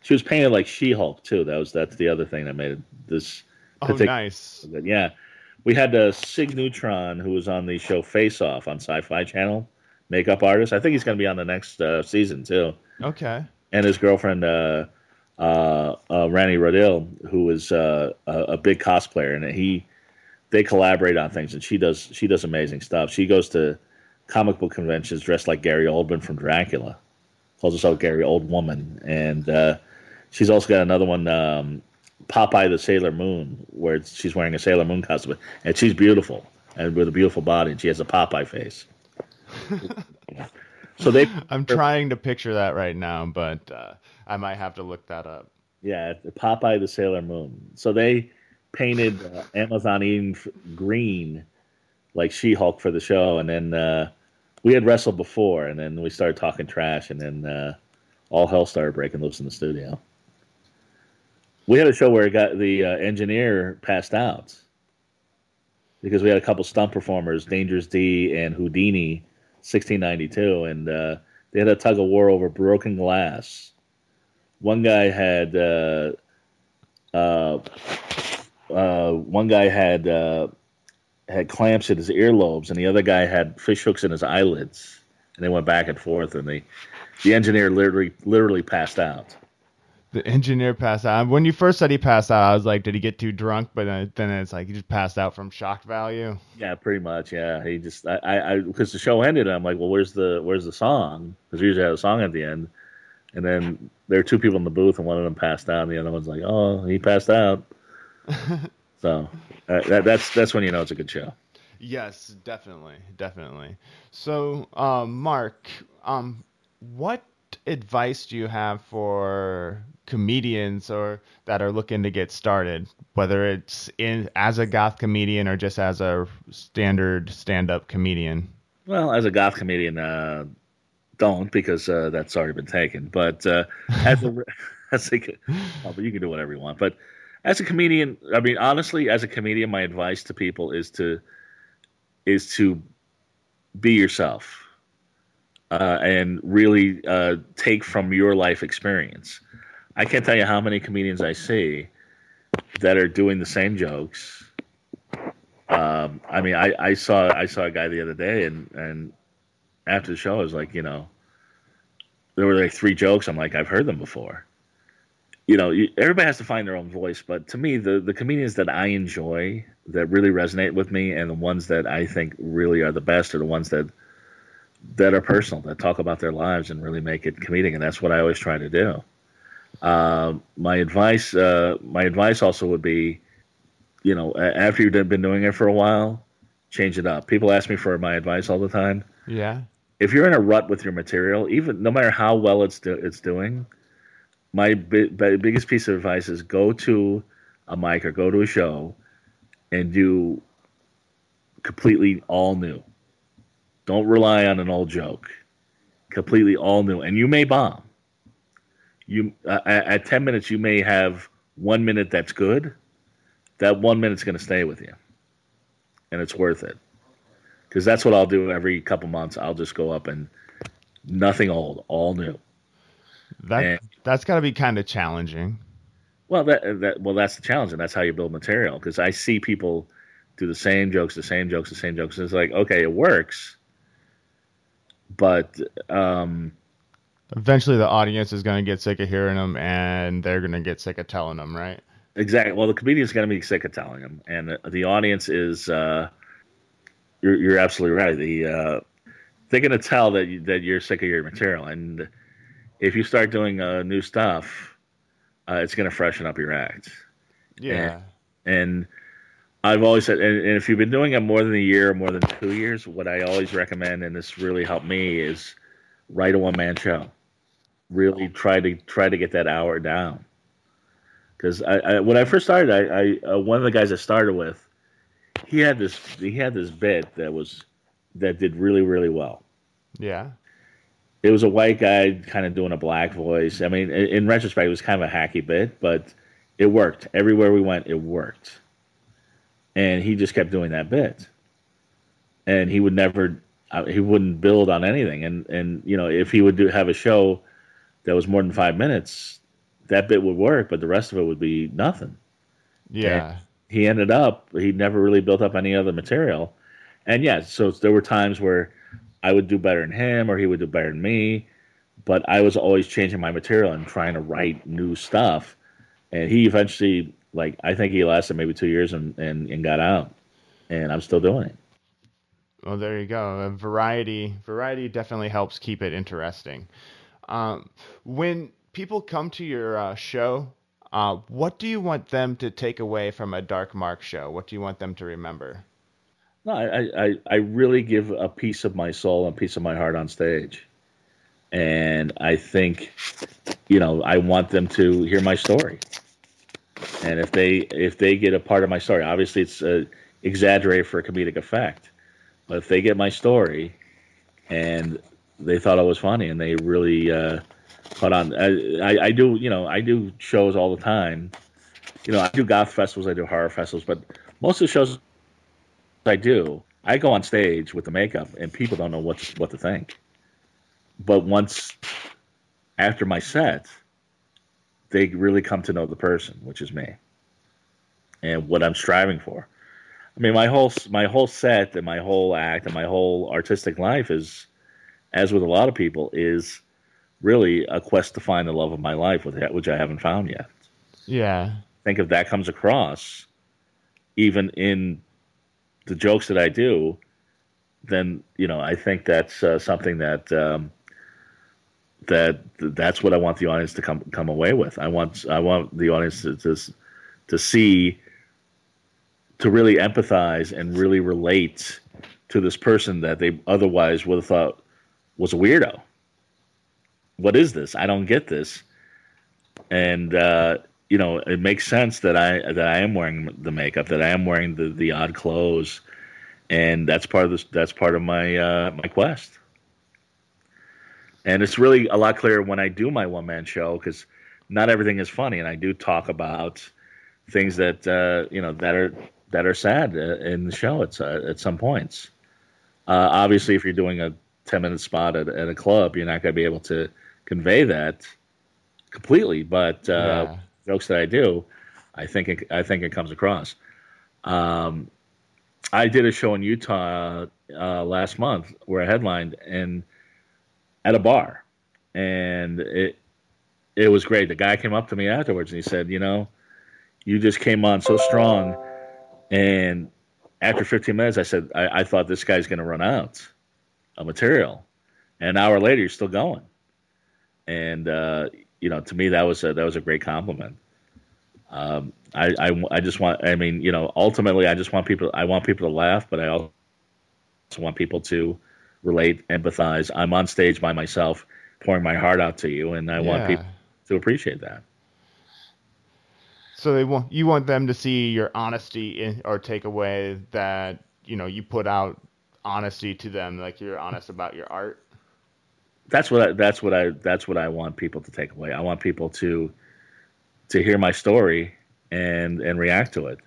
she was painted like She Hulk too. That was that's the other thing that made it this. Oh, nice. Yeah, we had uh, Sig Neutron who was on the show Face Off on Sci-Fi Channel makeup artist. I think he's going to be on the next uh, season too. Okay. And his girlfriend, uh, uh, uh Rani Rodil, who is uh, a, a, big cosplayer, and he they collaborate on things, and she does she does amazing stuff. She goes to comic book conventions dressed like Gary Oldman from Dracula, calls herself Gary Old Woman, and uh, she's also got another one. Um, Popeye the Sailor Moon, where she's wearing a Sailor Moon costume, and she's beautiful and with a beautiful body, and she has a Popeye face. so they. I'm trying to picture that right now, but uh, I might have to look that up. Yeah, Popeye the Sailor Moon. So they painted uh, Amazon Eden green, like She Hulk for the show, and then uh, we had wrestled before, and then we started talking trash, and then uh, all hell started breaking loose in the studio. We had a show where got the uh, engineer passed out because we had a couple stunt performers, Dangerous D and Houdini, 1692, and uh, they had a tug of war over broken glass. One guy had uh, uh, uh, one guy had uh, had clamps in his earlobes, and the other guy had fish hooks in his eyelids, and they went back and forth, and the the engineer literally literally passed out. The engineer passed out. When you first said he passed out, I was like, did he get too drunk? But then, then it's like he just passed out from shock value. Yeah, pretty much. Yeah, he just I I because the show ended, I'm like, well, where's the where's the song? Because we usually have a song at the end, and then there were two people in the booth, and one of them passed out, and the other one's like, oh, he passed out. so uh, that, that's that's when you know it's a good show. Yes, definitely, definitely. So, um, Mark, um, what advice do you have for comedians or that are looking to get started, whether it's in as a goth comedian or just as a standard stand-up comedian? Well, as a goth comedian, uh, don't because uh, that's already been taken. But uh, as a as a, oh, but you can do whatever you want. But as a comedian, I mean, honestly, as a comedian, my advice to people is to is to be yourself uh, and really uh, take from your life experience. I can't tell you how many comedians I see that are doing the same jokes. Um, I mean, I, I saw I saw a guy the other day, and and after the show, I was like, you know, there were like three jokes. I'm like, I've heard them before. You know, everybody has to find their own voice, but to me, the the comedians that I enjoy, that really resonate with me, and the ones that I think really are the best, are the ones that that are personal, that talk about their lives and really make it comedic, and that's what I always try to do. Uh, my advice, uh, my advice also would be, you know, after you've been doing it for a while, change it up. People ask me for my advice all the time. Yeah. If you're in a rut with your material, even no matter how well it's do, it's doing, my bi- biggest piece of advice is go to a mic or go to a show and do completely all new. Don't rely on an old joke. Completely all new, and you may bomb. You uh, at ten minutes, you may have one minute that's good. That one minute's going to stay with you, and it's worth it. Because that's what I'll do every couple months. I'll just go up and nothing old, all new. That and, that's got to be kind of challenging. Well, that that well, that's the challenge, and that's how you build material. Because I see people do the same jokes, the same jokes, the same jokes. And it's like, okay, it works, but um, eventually the audience is going to get sick of hearing them, and they're going to get sick of telling them, right? Exactly. Well, the comedian's going to be sick of telling them, and the audience is. Uh, you're, you're absolutely right. The uh, they're going to tell that you, that you're sick of your material, and if you start doing uh, new stuff, uh, it's going to freshen up your act. Yeah. And, and I've always said, and, and, if you've been doing it more than a year or more than two years, what I always recommend, and this really helped me, is write a one man show. Really try to try to get that hour down. Because I, I, when I first started, I, I uh, one of the guys I started with, he had this he had this bit that was that did really really well. Yeah. It was a white guy kind of doing a black voice. I mean, in, in retrospect, it was kind of a hacky bit, but it worked. Everywhere we went, it worked and he just kept doing that bit and he would never uh, he wouldn't build on anything and and you know if he would do have a show that was more than five minutes that bit would work but the rest of it would be nothing yeah and he ended up he never really built up any other material and yeah so there were times where i would do better than him or he would do better than me but i was always changing my material and trying to write new stuff and he eventually like I think he lasted maybe two years and, and, and got out, and I'm still doing it. Well, there you go. Variety, variety definitely helps keep it interesting. Um, when people come to your uh, show, uh, what do you want them to take away from a Dark Mark show? What do you want them to remember? No, I, I, I really give a piece of my soul and a piece of my heart on stage. And I think, you know, I want them to hear my story and if they if they get a part of my story, obviously it's uh, exaggerated for a comedic effect, but if they get my story and they thought it was funny and they really uh, caught on, I, I, I do you know I do shows all the time. You know, I do goth festivals, I do horror festivals, but most of the shows I do, I go on stage with the makeup and people don't know what what to think. But once after my set, they really come to know the person, which is me, and what I'm striving for. I mean, my whole my whole set and my whole act and my whole artistic life is, as with a lot of people, is really a quest to find the love of my life, which I haven't found yet. Yeah. I think if that comes across, even in the jokes that I do, then you know I think that's uh, something that um, that that's what I want the audience to come come away with. I want I want the audience to to, to see to really empathize and really relate to this person that they otherwise would have thought was a weirdo. What is this? I don't get this. And uh, you know, it makes sense that I that I am wearing the makeup, that I am wearing the the odd clothes, and that's part of this. That's part of my uh, my quest. And it's really a lot clearer when I do my one man show because not everything is funny, and I do talk about things that uh, you know that are that are sad uh, in the show at uh, at some points. Uh, obviously, if you're doing a ten minute spot at, at a club, you're not going to be able to convey that completely. But uh, yeah. jokes that I do, I think it, I think it comes across. Um, I did a show in Utah uh, last month where I headlined and at a bar, and it it was great. The guy came up to me afterwards and he said, "You know, you just came on so strong." And after 15 minutes, I said, "I, I thought this guy's going to run out of material." And an hour later, you're still going. And uh, you know, to me, that was a, that was a great compliment. Um, I, I, I just want, I mean, you know, ultimately, I just want people, I want people to laugh, but I also want people to relate, empathize. I'm on stage by myself, pouring my heart out to you, and I yeah. want people to appreciate that. So they want you want them to see your honesty in, or take away that you know you put out honesty to them, like you're honest about your art. That's what I, that's what I that's what I want people to take away. I want people to to hear my story and and react to it,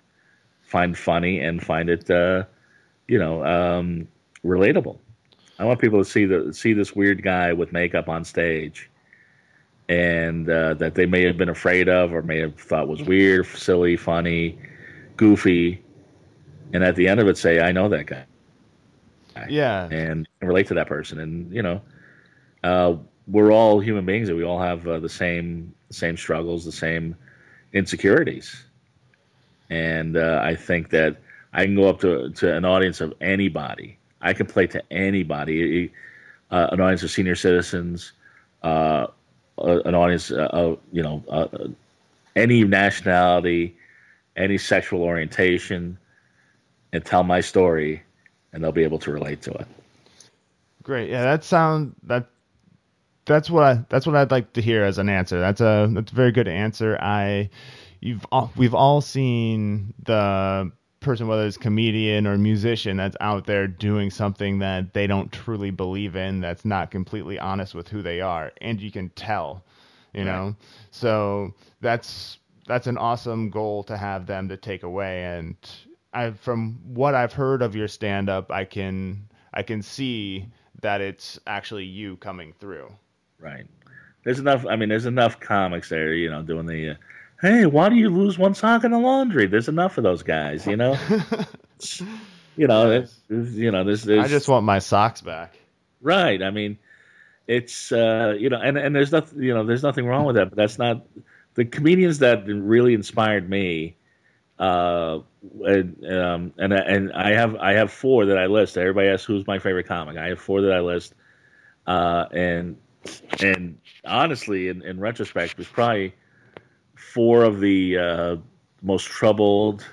find funny and find it uh, you know um, relatable. I want people to see the see this weird guy with makeup on stage, and uh, that they may have been afraid of or may have thought was weird, silly, funny, goofy, and at the end of it, say, "I know that guy." Yeah, and relate to that person, and you know, uh, we're all human beings, and we all have uh, the same same struggles, the same insecurities, and uh, I think that I can go up to to an audience of anybody. I can play to anybody, uh, an audience of senior citizens, uh, an audience of you know uh, any nationality, any sexual orientation, and tell my story, and they'll be able to relate to it. Great. Yeah, that sound that that's what I that's what I'd like to hear as an answer. That's a that's a very good answer. I you've all, we've all seen the person, whether it's comedian or musician, that's out there doing something that they don't truly believe in, that's not completely honest with who they are, and you can tell, you right. know. So that's that's an awesome goal to have them to take away. And I, from what I've heard of your stand up, I can I can see that it's actually you coming through. Right. There's enough. I mean, there's enough comics there, you know, doing the. Uh, hey, why do you lose one sock in the laundry? There's enough of those guys, you know. you know, you know, there's, there's, I just want my socks back. Right. I mean, it's uh, you know, and and there's nothing, you know, there's nothing wrong with that. But that's not the comedians that really inspired me. Uh, and um, and and I have I have four that I list. Everybody asks who's my favorite comic. I have four that I list. Uh, and and honestly, in, in retrospect, was probably four of the uh, most troubled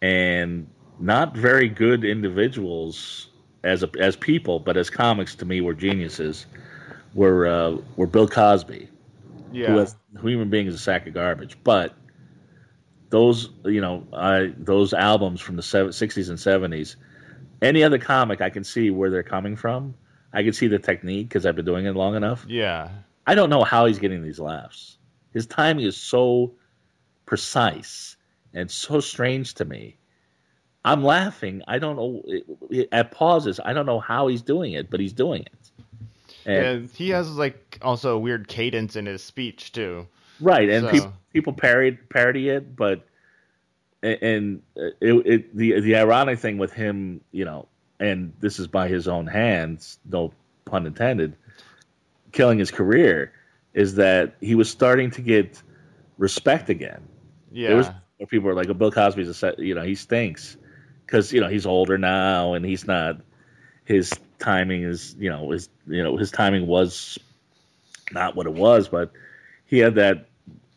and not very good individuals as a, as people, but as comics to me were geniuses. Were uh, were Bill Cosby, yeah. who, has, who human being is a sack of garbage, but those you know I those albums from the 60s and 70s. Any other comic, I can see where they're coming from. I can see the technique because I've been doing it long enough. Yeah. I don't know how he's getting these laughs. His timing is so precise and so strange to me. I'm laughing. I don't know at pauses. I don't know how he's doing it, but he's doing it. And yeah, he has like also a weird cadence in his speech too. Right, and so. people people parody parody it, but and uh, it, it the the ironic thing with him, you know, and this is by his own hands, no pun intended, killing his career, is that he was starting to get respect again. Yeah, there was people were like, oh, "Bill Cosby's a you know he stinks," because you know he's older now and he's not his timing is you know his you know his timing was not what it was, but he had that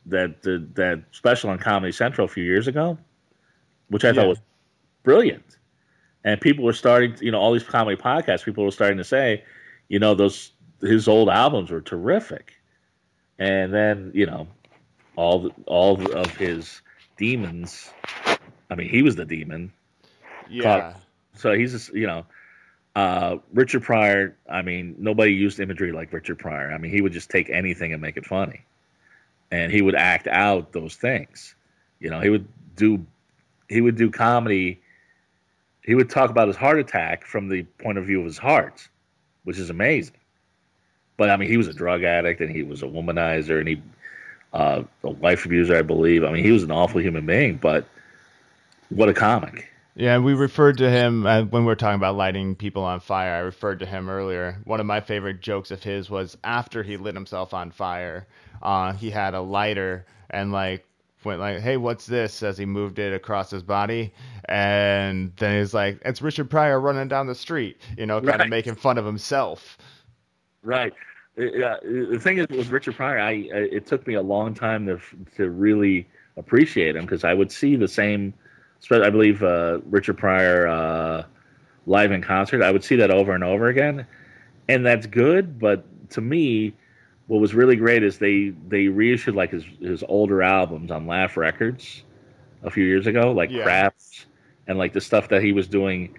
that that, that special on Comedy Central a few years ago, which I yeah. thought was brilliant. And people were starting, you know, all these comedy podcasts. People were starting to say, you know, those his old albums were terrific, and then you know, all the, all of his demons. I mean, he was the demon. Yeah. Caught, so he's just, you know, uh, Richard Pryor. I mean, nobody used imagery like Richard Pryor. I mean, he would just take anything and make it funny, and he would act out those things. You know, he would do he would do comedy. He would talk about his heart attack from the point of view of his heart, which is amazing. But I mean, he was a drug addict and he was a womanizer and he uh, a wife abuser, I believe. I mean, he was an awful human being, but what a comic. Yeah, we referred to him uh, when we were talking about lighting people on fire. I referred to him earlier. One of my favorite jokes of his was after he lit himself on fire, uh, he had a lighter and like went like, "Hey, what's this?" as he moved it across his body, and then he's like, "It's Richard Pryor running down the street," you know, kind right. of making fun of himself. Right. Yeah. The thing is with Richard Pryor, I it took me a long time to to really appreciate him because I would see the same I believe uh, Richard Pryor uh, live in concert. I would see that over and over again, and that's good. But to me, what was really great is they they reissued like his his older albums on Laff Records a few years ago, like yeah. Craps and like the stuff that he was doing,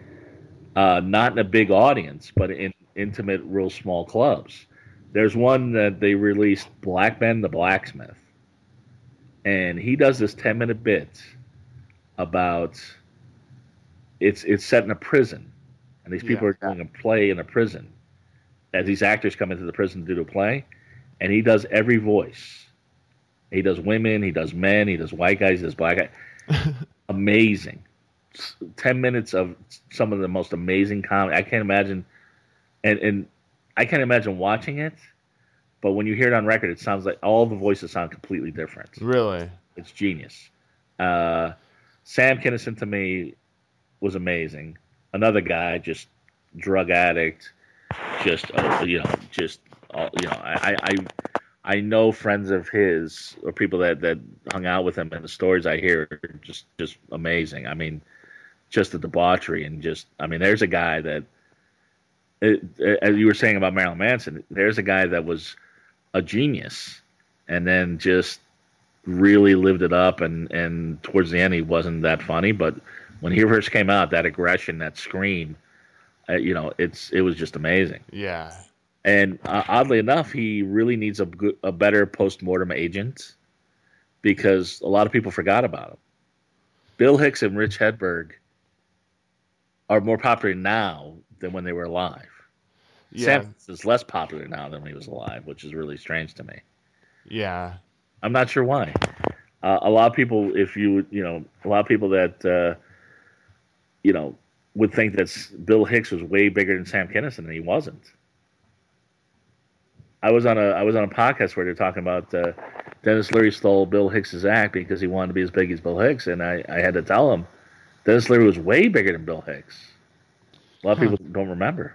uh, not in a big audience, but in intimate, real small clubs. There's one that they released, Black Ben the Blacksmith, and he does this ten minute bit about it's it's set in a prison, and these people yeah. are doing a play in a prison. As these actors come into the prison to do the play, and he does every voice. He does women, he does men, he does white guys, he does black guys. amazing. Ten minutes of some of the most amazing comedy. I can't imagine, and and I can't imagine watching it. But when you hear it on record, it sounds like all the voices sound completely different. Really, it's genius. Uh, Sam Kinison to me was amazing. Another guy, just drug addict, just uh, you know, just uh, you know, I, I I know friends of his or people that that hung out with him, and the stories I hear are just just amazing. I mean, just the debauchery and just I mean, there's a guy that, as you were saying about Marilyn Manson, there's a guy that was a genius, and then just really lived it up, and and towards the end he wasn't that funny, but when he first came out, that aggression, that scream, uh, you know, it's it was just amazing. Yeah. And uh, oddly enough, he really needs a good, a better post mortem agent because a lot of people forgot about him. Bill Hicks and Mitch Hedberg are more popular now than when they were alive. Yeah. Sam is less popular now than when he was alive, which is really strange to me. Yeah. I'm not sure why. Uh, a lot of people, if you you know, a lot of people that uh, you know would think that Bill Hicks was way bigger than Sam Kinison, and he wasn't. I was on a I was on a podcast where they're talking about uh, Denis Leary stole Bill Hicks's act because he wanted to be as big as Bill Hicks, and I, I had to tell him Denis Leary was way bigger than Bill Hicks. A lot of huh. people don't remember.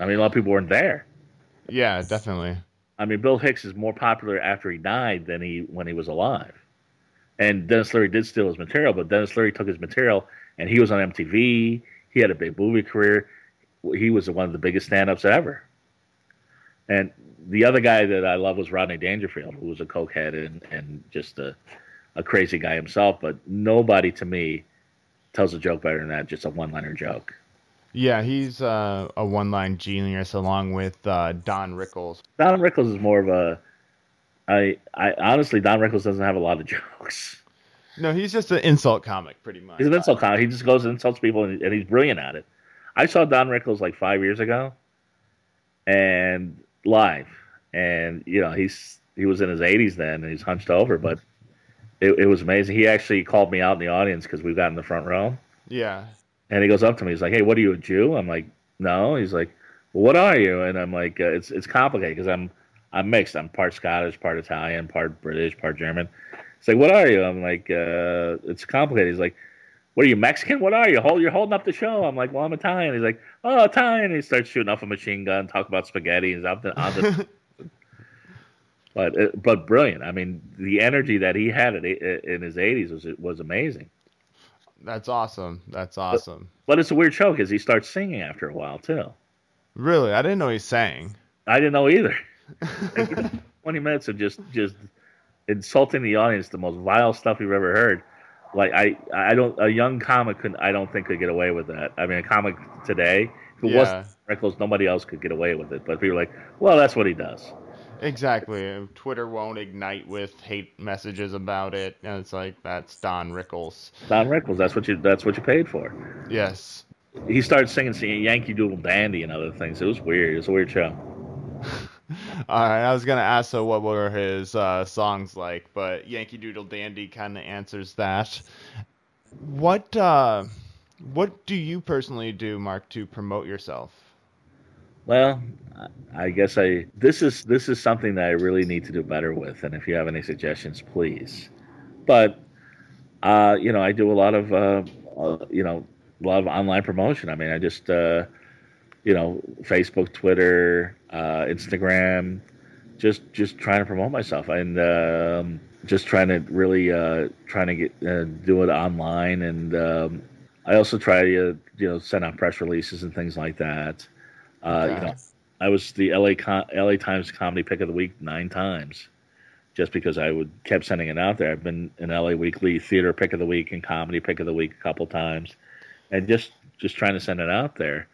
I mean, a lot of people weren't there. Yeah, definitely. I mean, Bill Hicks is more popular after he died than he when he was alive. And Denis Leary did steal his material, but Denis Leary took his material and he was on MTV. He had a big movie career. He was one of the biggest stand-ups ever. And the other guy that I love was Rodney Dangerfield, who was a cokehead and, and just a a crazy guy himself, but nobody to me tells a joke better than that. Just a one-liner joke. Yeah, he's uh, a one-line genius along with uh, Don Rickles. Don Rickles is more of a. I I honestly, Don Rickles doesn't have a lot of jokes. No, he's just an insult comic, pretty much. He's an insult comic. He just goes and insults people, and, and he's brilliant at it. I saw Don Rickles like five years ago, and live, and you know he's he was in his 80s then, and he's hunched over, but it, it was amazing. He actually called me out in the audience because we got in the front row. Yeah. And he goes up to me. He's like, "Hey, what are you, a Jew?" I'm like, "No." He's like, "Well, what are you?" And I'm like, uh, "It's it's complicated because I'm I'm mixed. I'm part Scottish, part Italian, part British, part German." He's like, "What are you?" I'm like, uh, "It's complicated." He's like, "What are you Mexican? What are you? Hold you're holding up the show." I'm like, "Well, I'm Italian." He's like, "Oh, Italian." And he starts shooting off a machine gun, talk about spaghetti. He's out the, on the but uh, but brilliant. I mean, the energy that he had in his 80s was was amazing. That's awesome. That's awesome. But, but it's a weird show because he starts singing after a while too. Really, I didn't know he sang. I didn't know either. Twenty minutes of just just insulting the audience, the most vile stuff you've ever heard. Like I, I don't a young comic could I don't think could get away with that. I mean, a comic today, if it yeah. wasn't Rickles, nobody else could get away with it. But people are like, well, that's what he does. Exactly. Twitter won't ignite with hate messages about it, and it's like that's Don Rickles. Don Rickles. That's what you. That's what you paid for. Yes. He started singing, singing Yankee Doodle Dandy and other things. It was weird. It was a weird show. All right, I was gonna ask so what were his uh, songs like, but Yankee Doodle Dandy kind of answers that. What uh, what do you personally do, Mark, to promote yourself? Well, I guess I this is this is something that I really need to do better with, and if you have any suggestions, please. But uh, you know, I do a lot of uh, uh, you know a lot of online promotion. I mean, I just uh, you know Facebook, Twitter, uh, Instagram, just just trying to promote myself and um, just trying to really uh, trying to get do it online, and um, I also try to you know send out press releases and things like that. Uh, you know, I was the LA LA Times Comedy Pick of the Week nine times, just because I would kept sending it out there. I've been in LA Weekly Theater Pick of the Week and Comedy Pick of the Week a couple times, and just just trying to send it out there.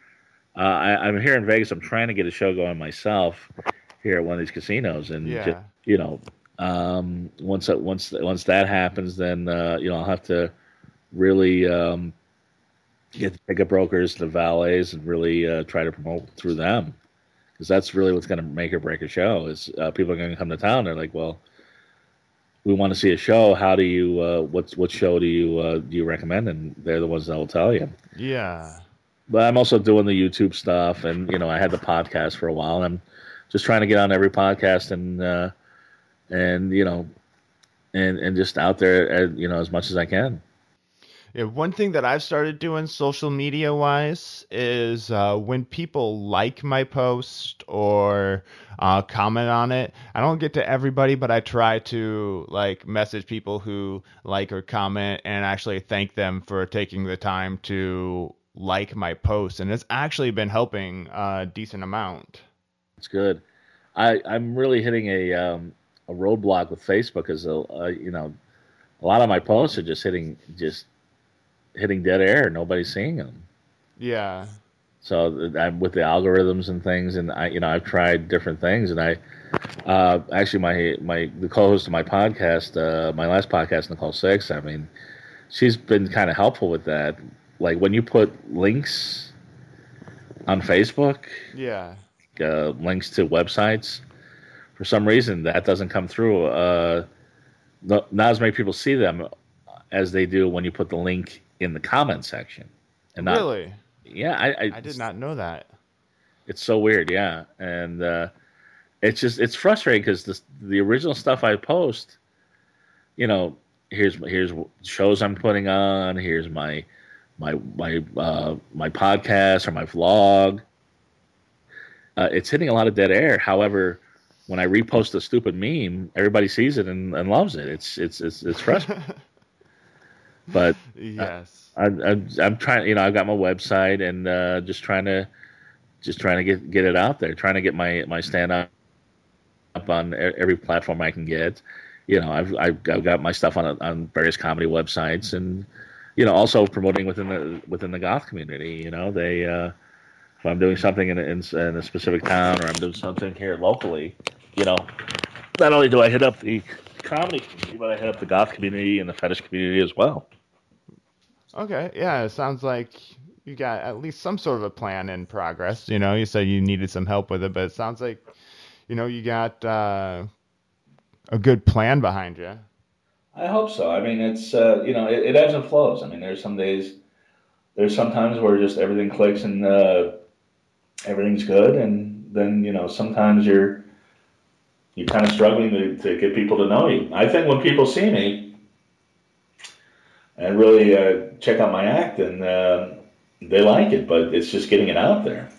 Uh, I, am here in Vegas. I'm trying to get a show going myself here at one of these casinos, and yeah. just, you know, um, once that once once that happens, then uh, you know I'll have to really um, get the ticket brokers, the valets, and really uh, try to promote through them because that's really what's going to make or break a show. Is uh, people are going to come to town? They're like, well, we want to see a show. How do you? Uh, what what show do you uh, do you recommend? And they're the ones that will tell you. Yeah. But I'm also doing the YouTube stuff, and you know, I had the podcast for a while. And I'm just trying to get on every podcast and uh, and you know, and and just out there, you know, as much as I can. Yeah, one thing that I've started doing social media wise is uh, when people like my post or uh, comment on it. I don't get to everybody, but I try to like message people who like or comment and actually thank them for taking the time to like my post, and it's actually been helping a decent amount. It's good. I I'm really hitting a um, a roadblock with Facebook because uh, you know a lot of my posts are just hitting just hitting dead air. Nobody's seeing them. Yeah. So I'm with the algorithms and things, and I, you know, I've tried different things, and I, uh, actually, my my the co-host of my podcast, uh, my last podcast, Nicole Six. I mean, she's been kind of helpful with that. Like when you put links on Facebook, yeah, uh, links to websites, for some reason that doesn't come through. Uh, not as many people see them as they do when you put the link in the comment section. And not, really? Yeah, I, I, I did not know that. It's so weird, yeah, and uh, it's just it's frustrating because the the original stuff I post, you know, here's here's shows I'm putting on, here's my my my uh, my podcast or my vlog. Uh, it's hitting a lot of dead air. However, when I repost a stupid meme, everybody sees it and, and loves it. It's it's it's it's frustrating. But yes, I, am I'm trying. You know, I've got my website and uh, just trying to just trying to get get it out there. Trying to get my my stand up up on every platform I can get, you know, I've I've, I've got my stuff on on various comedy websites, and you know, also promoting within the within the goth community. You know, they uh, if I'm doing something in, in, in a specific town or I'm doing something here locally, you know, not only do I hit up the comedy community, but I hit up the goth community and the fetish community as well. Okay, yeah, it sounds like you got at least some sort of a plan in progress. You know, you said you needed some help with it, but it sounds like, you know, you got uh, a good plan behind you. I hope so. I mean, it's uh, you know, it, it, ebbs and flows. I mean, there's some days, there's sometimes where just everything clicks and uh, everything's good, and then you know, sometimes you're you're kind of struggling to, to get people to know you. I think when people see me and really uh, check out my act, and uh, they like it, but it's just getting it out there.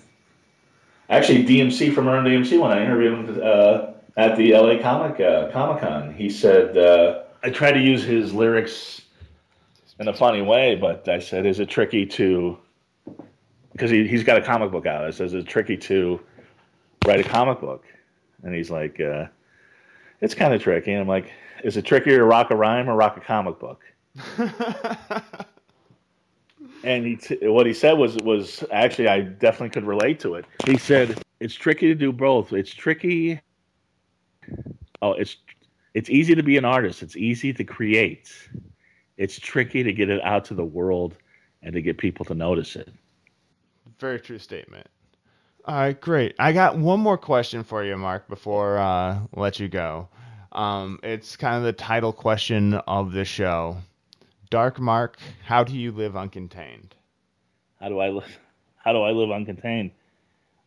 Actually, DMC from Run DMC when I interviewed him uh, at the LA Comic uh, Comic Con, he said I tried to use his lyrics in a funny way, but I said, "Is it tricky to?" Because he he's got a comic book out. I says, "Is it tricky to write a comic book?" And he's like, uh, "It's kind of tricky." And I'm like, "Is it trickier to rock a rhyme or rock a comic book?" and he t- what he said was was actually I definitely could relate to it. He said it's tricky to do both. It's tricky. Oh, it's it's easy to be an artist. It's easy to create. It's tricky to get it out to the world and to get people to notice it. Very true statement. All right, great. I got one more question for you, Mark, before uh, let you go. Um, it's kind of the title question of the show. Dark Mark, how do you live uncontained? How do I live? How do I live uncontained?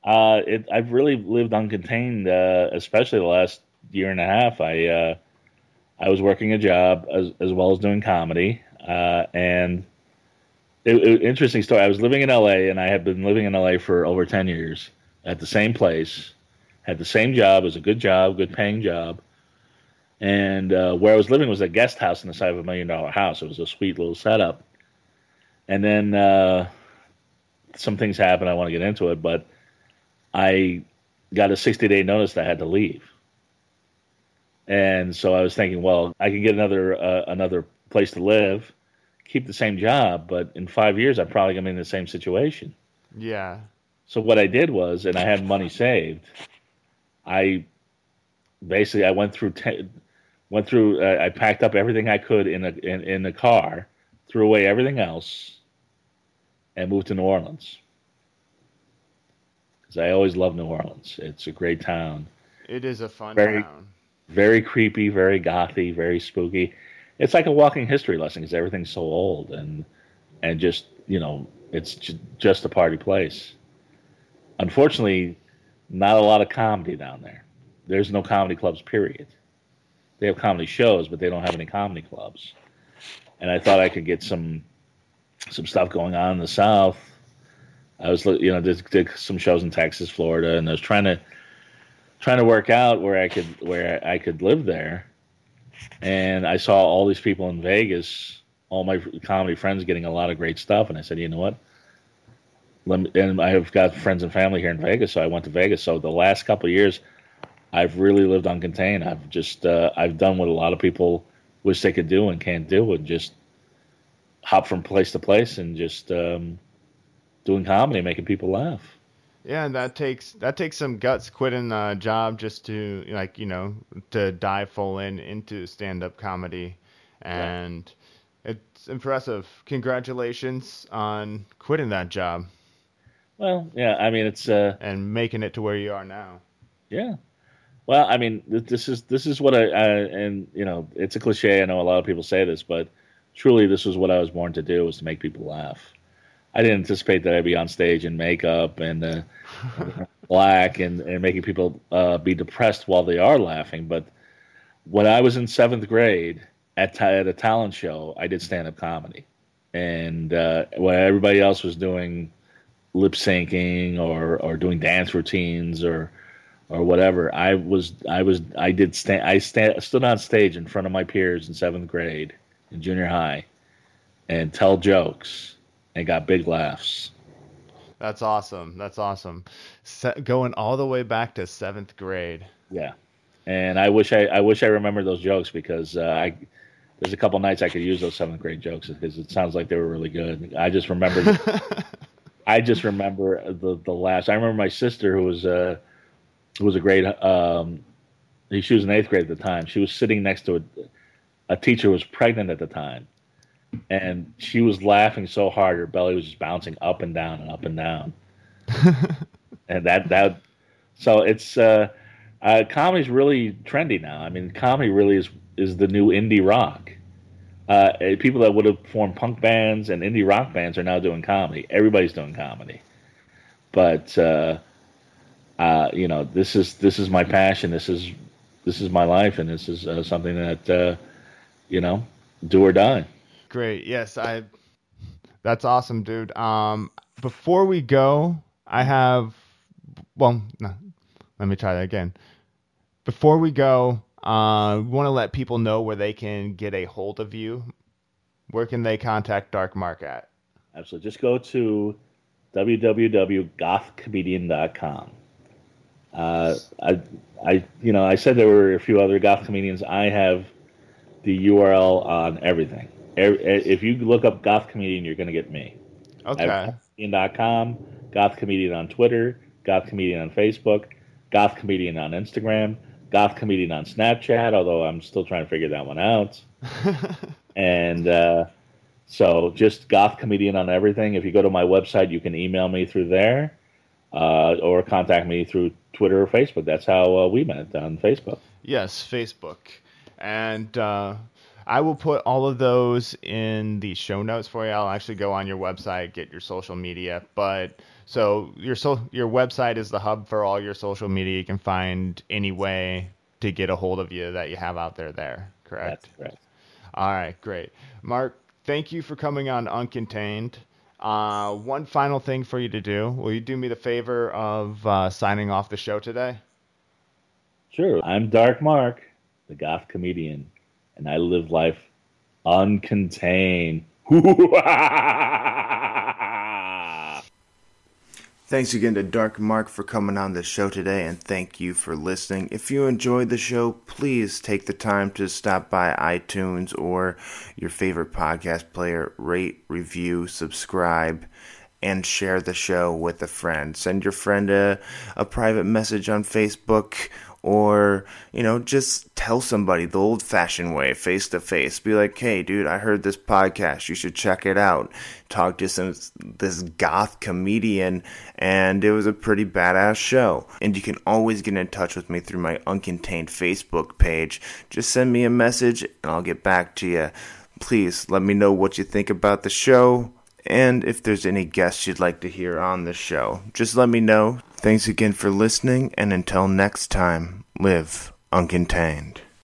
Uh, it, I've really lived uncontained, uh, especially the last year and a half. I uh, I was working a job as as well as doing comedy, uh, and it, it, interesting story. I was living in L.A. and I had been living in L.A. for over ten years at the same place, had the same job. It was a good job, good paying job, and uh, where I was living was a guest house in the side of a million dollar house. It was a sweet little setup. And then uh, some things happened. I want to get into it, but I got a 60 day notice that I had to leave. And so I was thinking, well, I can get another uh, another place to live, keep the same job, but in five years I'm probably gonna be in the same situation. Yeah. So what I did was, and I had money saved. I basically I went through te- went through. Uh, I packed up everything I could in a in, in the car, threw away everything else, and moved to New Orleans. Because I always loved New Orleans. It's a great town. It is a fun very, town. Very creepy, very gothy, very spooky. It's like a walking history lesson because everything's so old and and just you know it's just a party place. Unfortunately, not a lot of comedy down there. There's no comedy clubs. Period they have comedy shows, but they don't have any comedy clubs. And I thought I could get some some stuff going on in the South. I was, you know, did, did some shows in Texas, Florida, and I was trying to trying to work out where I could where I could live there. And I saw all these people in Vegas, all my comedy friends getting a lot of great stuff, and I said, you know what? Let Me, and I have got friends and family here in Vegas, so I went to Vegas. So the last couple years, I've really lived uncontained. I've just uh, I've done what a lot of people wish they could do and can't do, and just hop from place to place and just um, doing comedy, making people laugh. Yeah, and that takes that takes some guts quitting a job just to like you know to dive full in into stand up comedy, and yeah. it's impressive. Congratulations on quitting that job. Well, yeah, I mean it's uh, and making it to where you are now. Yeah, well, I mean, this is this is what I, I, and you know, it's a cliche. I know a lot of people say this, but truly, this was what I was born to do: was to make people laugh. I didn't anticipate that I'd be on stage in makeup and uh, black and, and making people uh, be depressed while they are laughing. But when I was in seventh grade at, at a talent show, I did stand up comedy, and uh, while everybody else was doing lip syncing or or doing dance routines or or whatever. I was I was I did stand I stand stood on stage in front of my peers in seventh grade in junior high and tell jokes and got big laughs. That's awesome. That's awesome. Se- going all the way back to seventh grade. Yeah, and I wish I I wish I remembered those jokes because uh, I there's a couple nights I could use those seventh grade jokes because it sounds like they were really good. I just remember I just remember the the last. I remember my sister who was uh who was a grade um she was in eighth grade at the time. She was sitting next to a, a teacher who was pregnant at the time, and she was laughing so hard her belly was just bouncing up and down and up and down. and that that so it's uh, uh comedy's really trendy now. I mean, comedy really is is the new indie rock. Uh, eh, people that would have formed punk bands and indie rock bands are now doing comedy. Everybody's doing comedy, but uh, uh, you know, this is this is my passion. This is this is my life, and this is uh, something that uh, you know, do or die. Great. Yes, I. That's awesome, dude. Um, before we go, I have. Well, no, let me try that again. Before we go, uh, we want to let people know where they can get a hold of you. Where can they contact Dark Mark at? Absolutely. Just go to www.gothcomedian.com. Uh, I, I, you know, I said there were a few other goth comedians. I have the URL on everything. If you look up goth comedian, you're going to get me. Okay. Gothcomedian.com, goth comedian on Twitter, goth comedian on Facebook, goth comedian on Instagram, goth comedian on Snapchat. Although I'm still trying to figure that one out. and uh, so just goth comedian on everything. If you go to my website, you can email me through there. Uh, or contact me through Twitter or Facebook. That's how uh, we met on Facebook. Yes, Facebook. And uh, I will put all of those in the show notes for you. I'll actually go on your website, get your social media. But so your so your website is the hub for all your social media. You can find any way to get a hold of you that you have out there. There, correct? That's correct. All right, great, Mark. Thank you for coming on Uncontained. Uh, one final thing for you to do. Will you do me the favor of uh, signing off the show today? Sure. I'm Dark Mark, the goth comedian, and I live life uncontained. Thanks again to Dark Mark for coming on the show today, and thank you for listening. If you enjoyed the show, please take the time to stop by iTunes or your favorite podcast player, rate, review, subscribe, and share the show with a friend. Send your friend a, a private message on Facebook or you know just tell somebody the old fashioned way face to face be like hey dude i heard this podcast. You should check it out. Talk to some this goth comedian and it was a pretty badass show. And you can always get in touch with me through my uncontained facebook page. Just send me a message and i'll get back to you please let me know what you think about the show and if there's any guests you'd like to hear on the show. Just let me know Thanks again for listening, and until next time, live uncontained.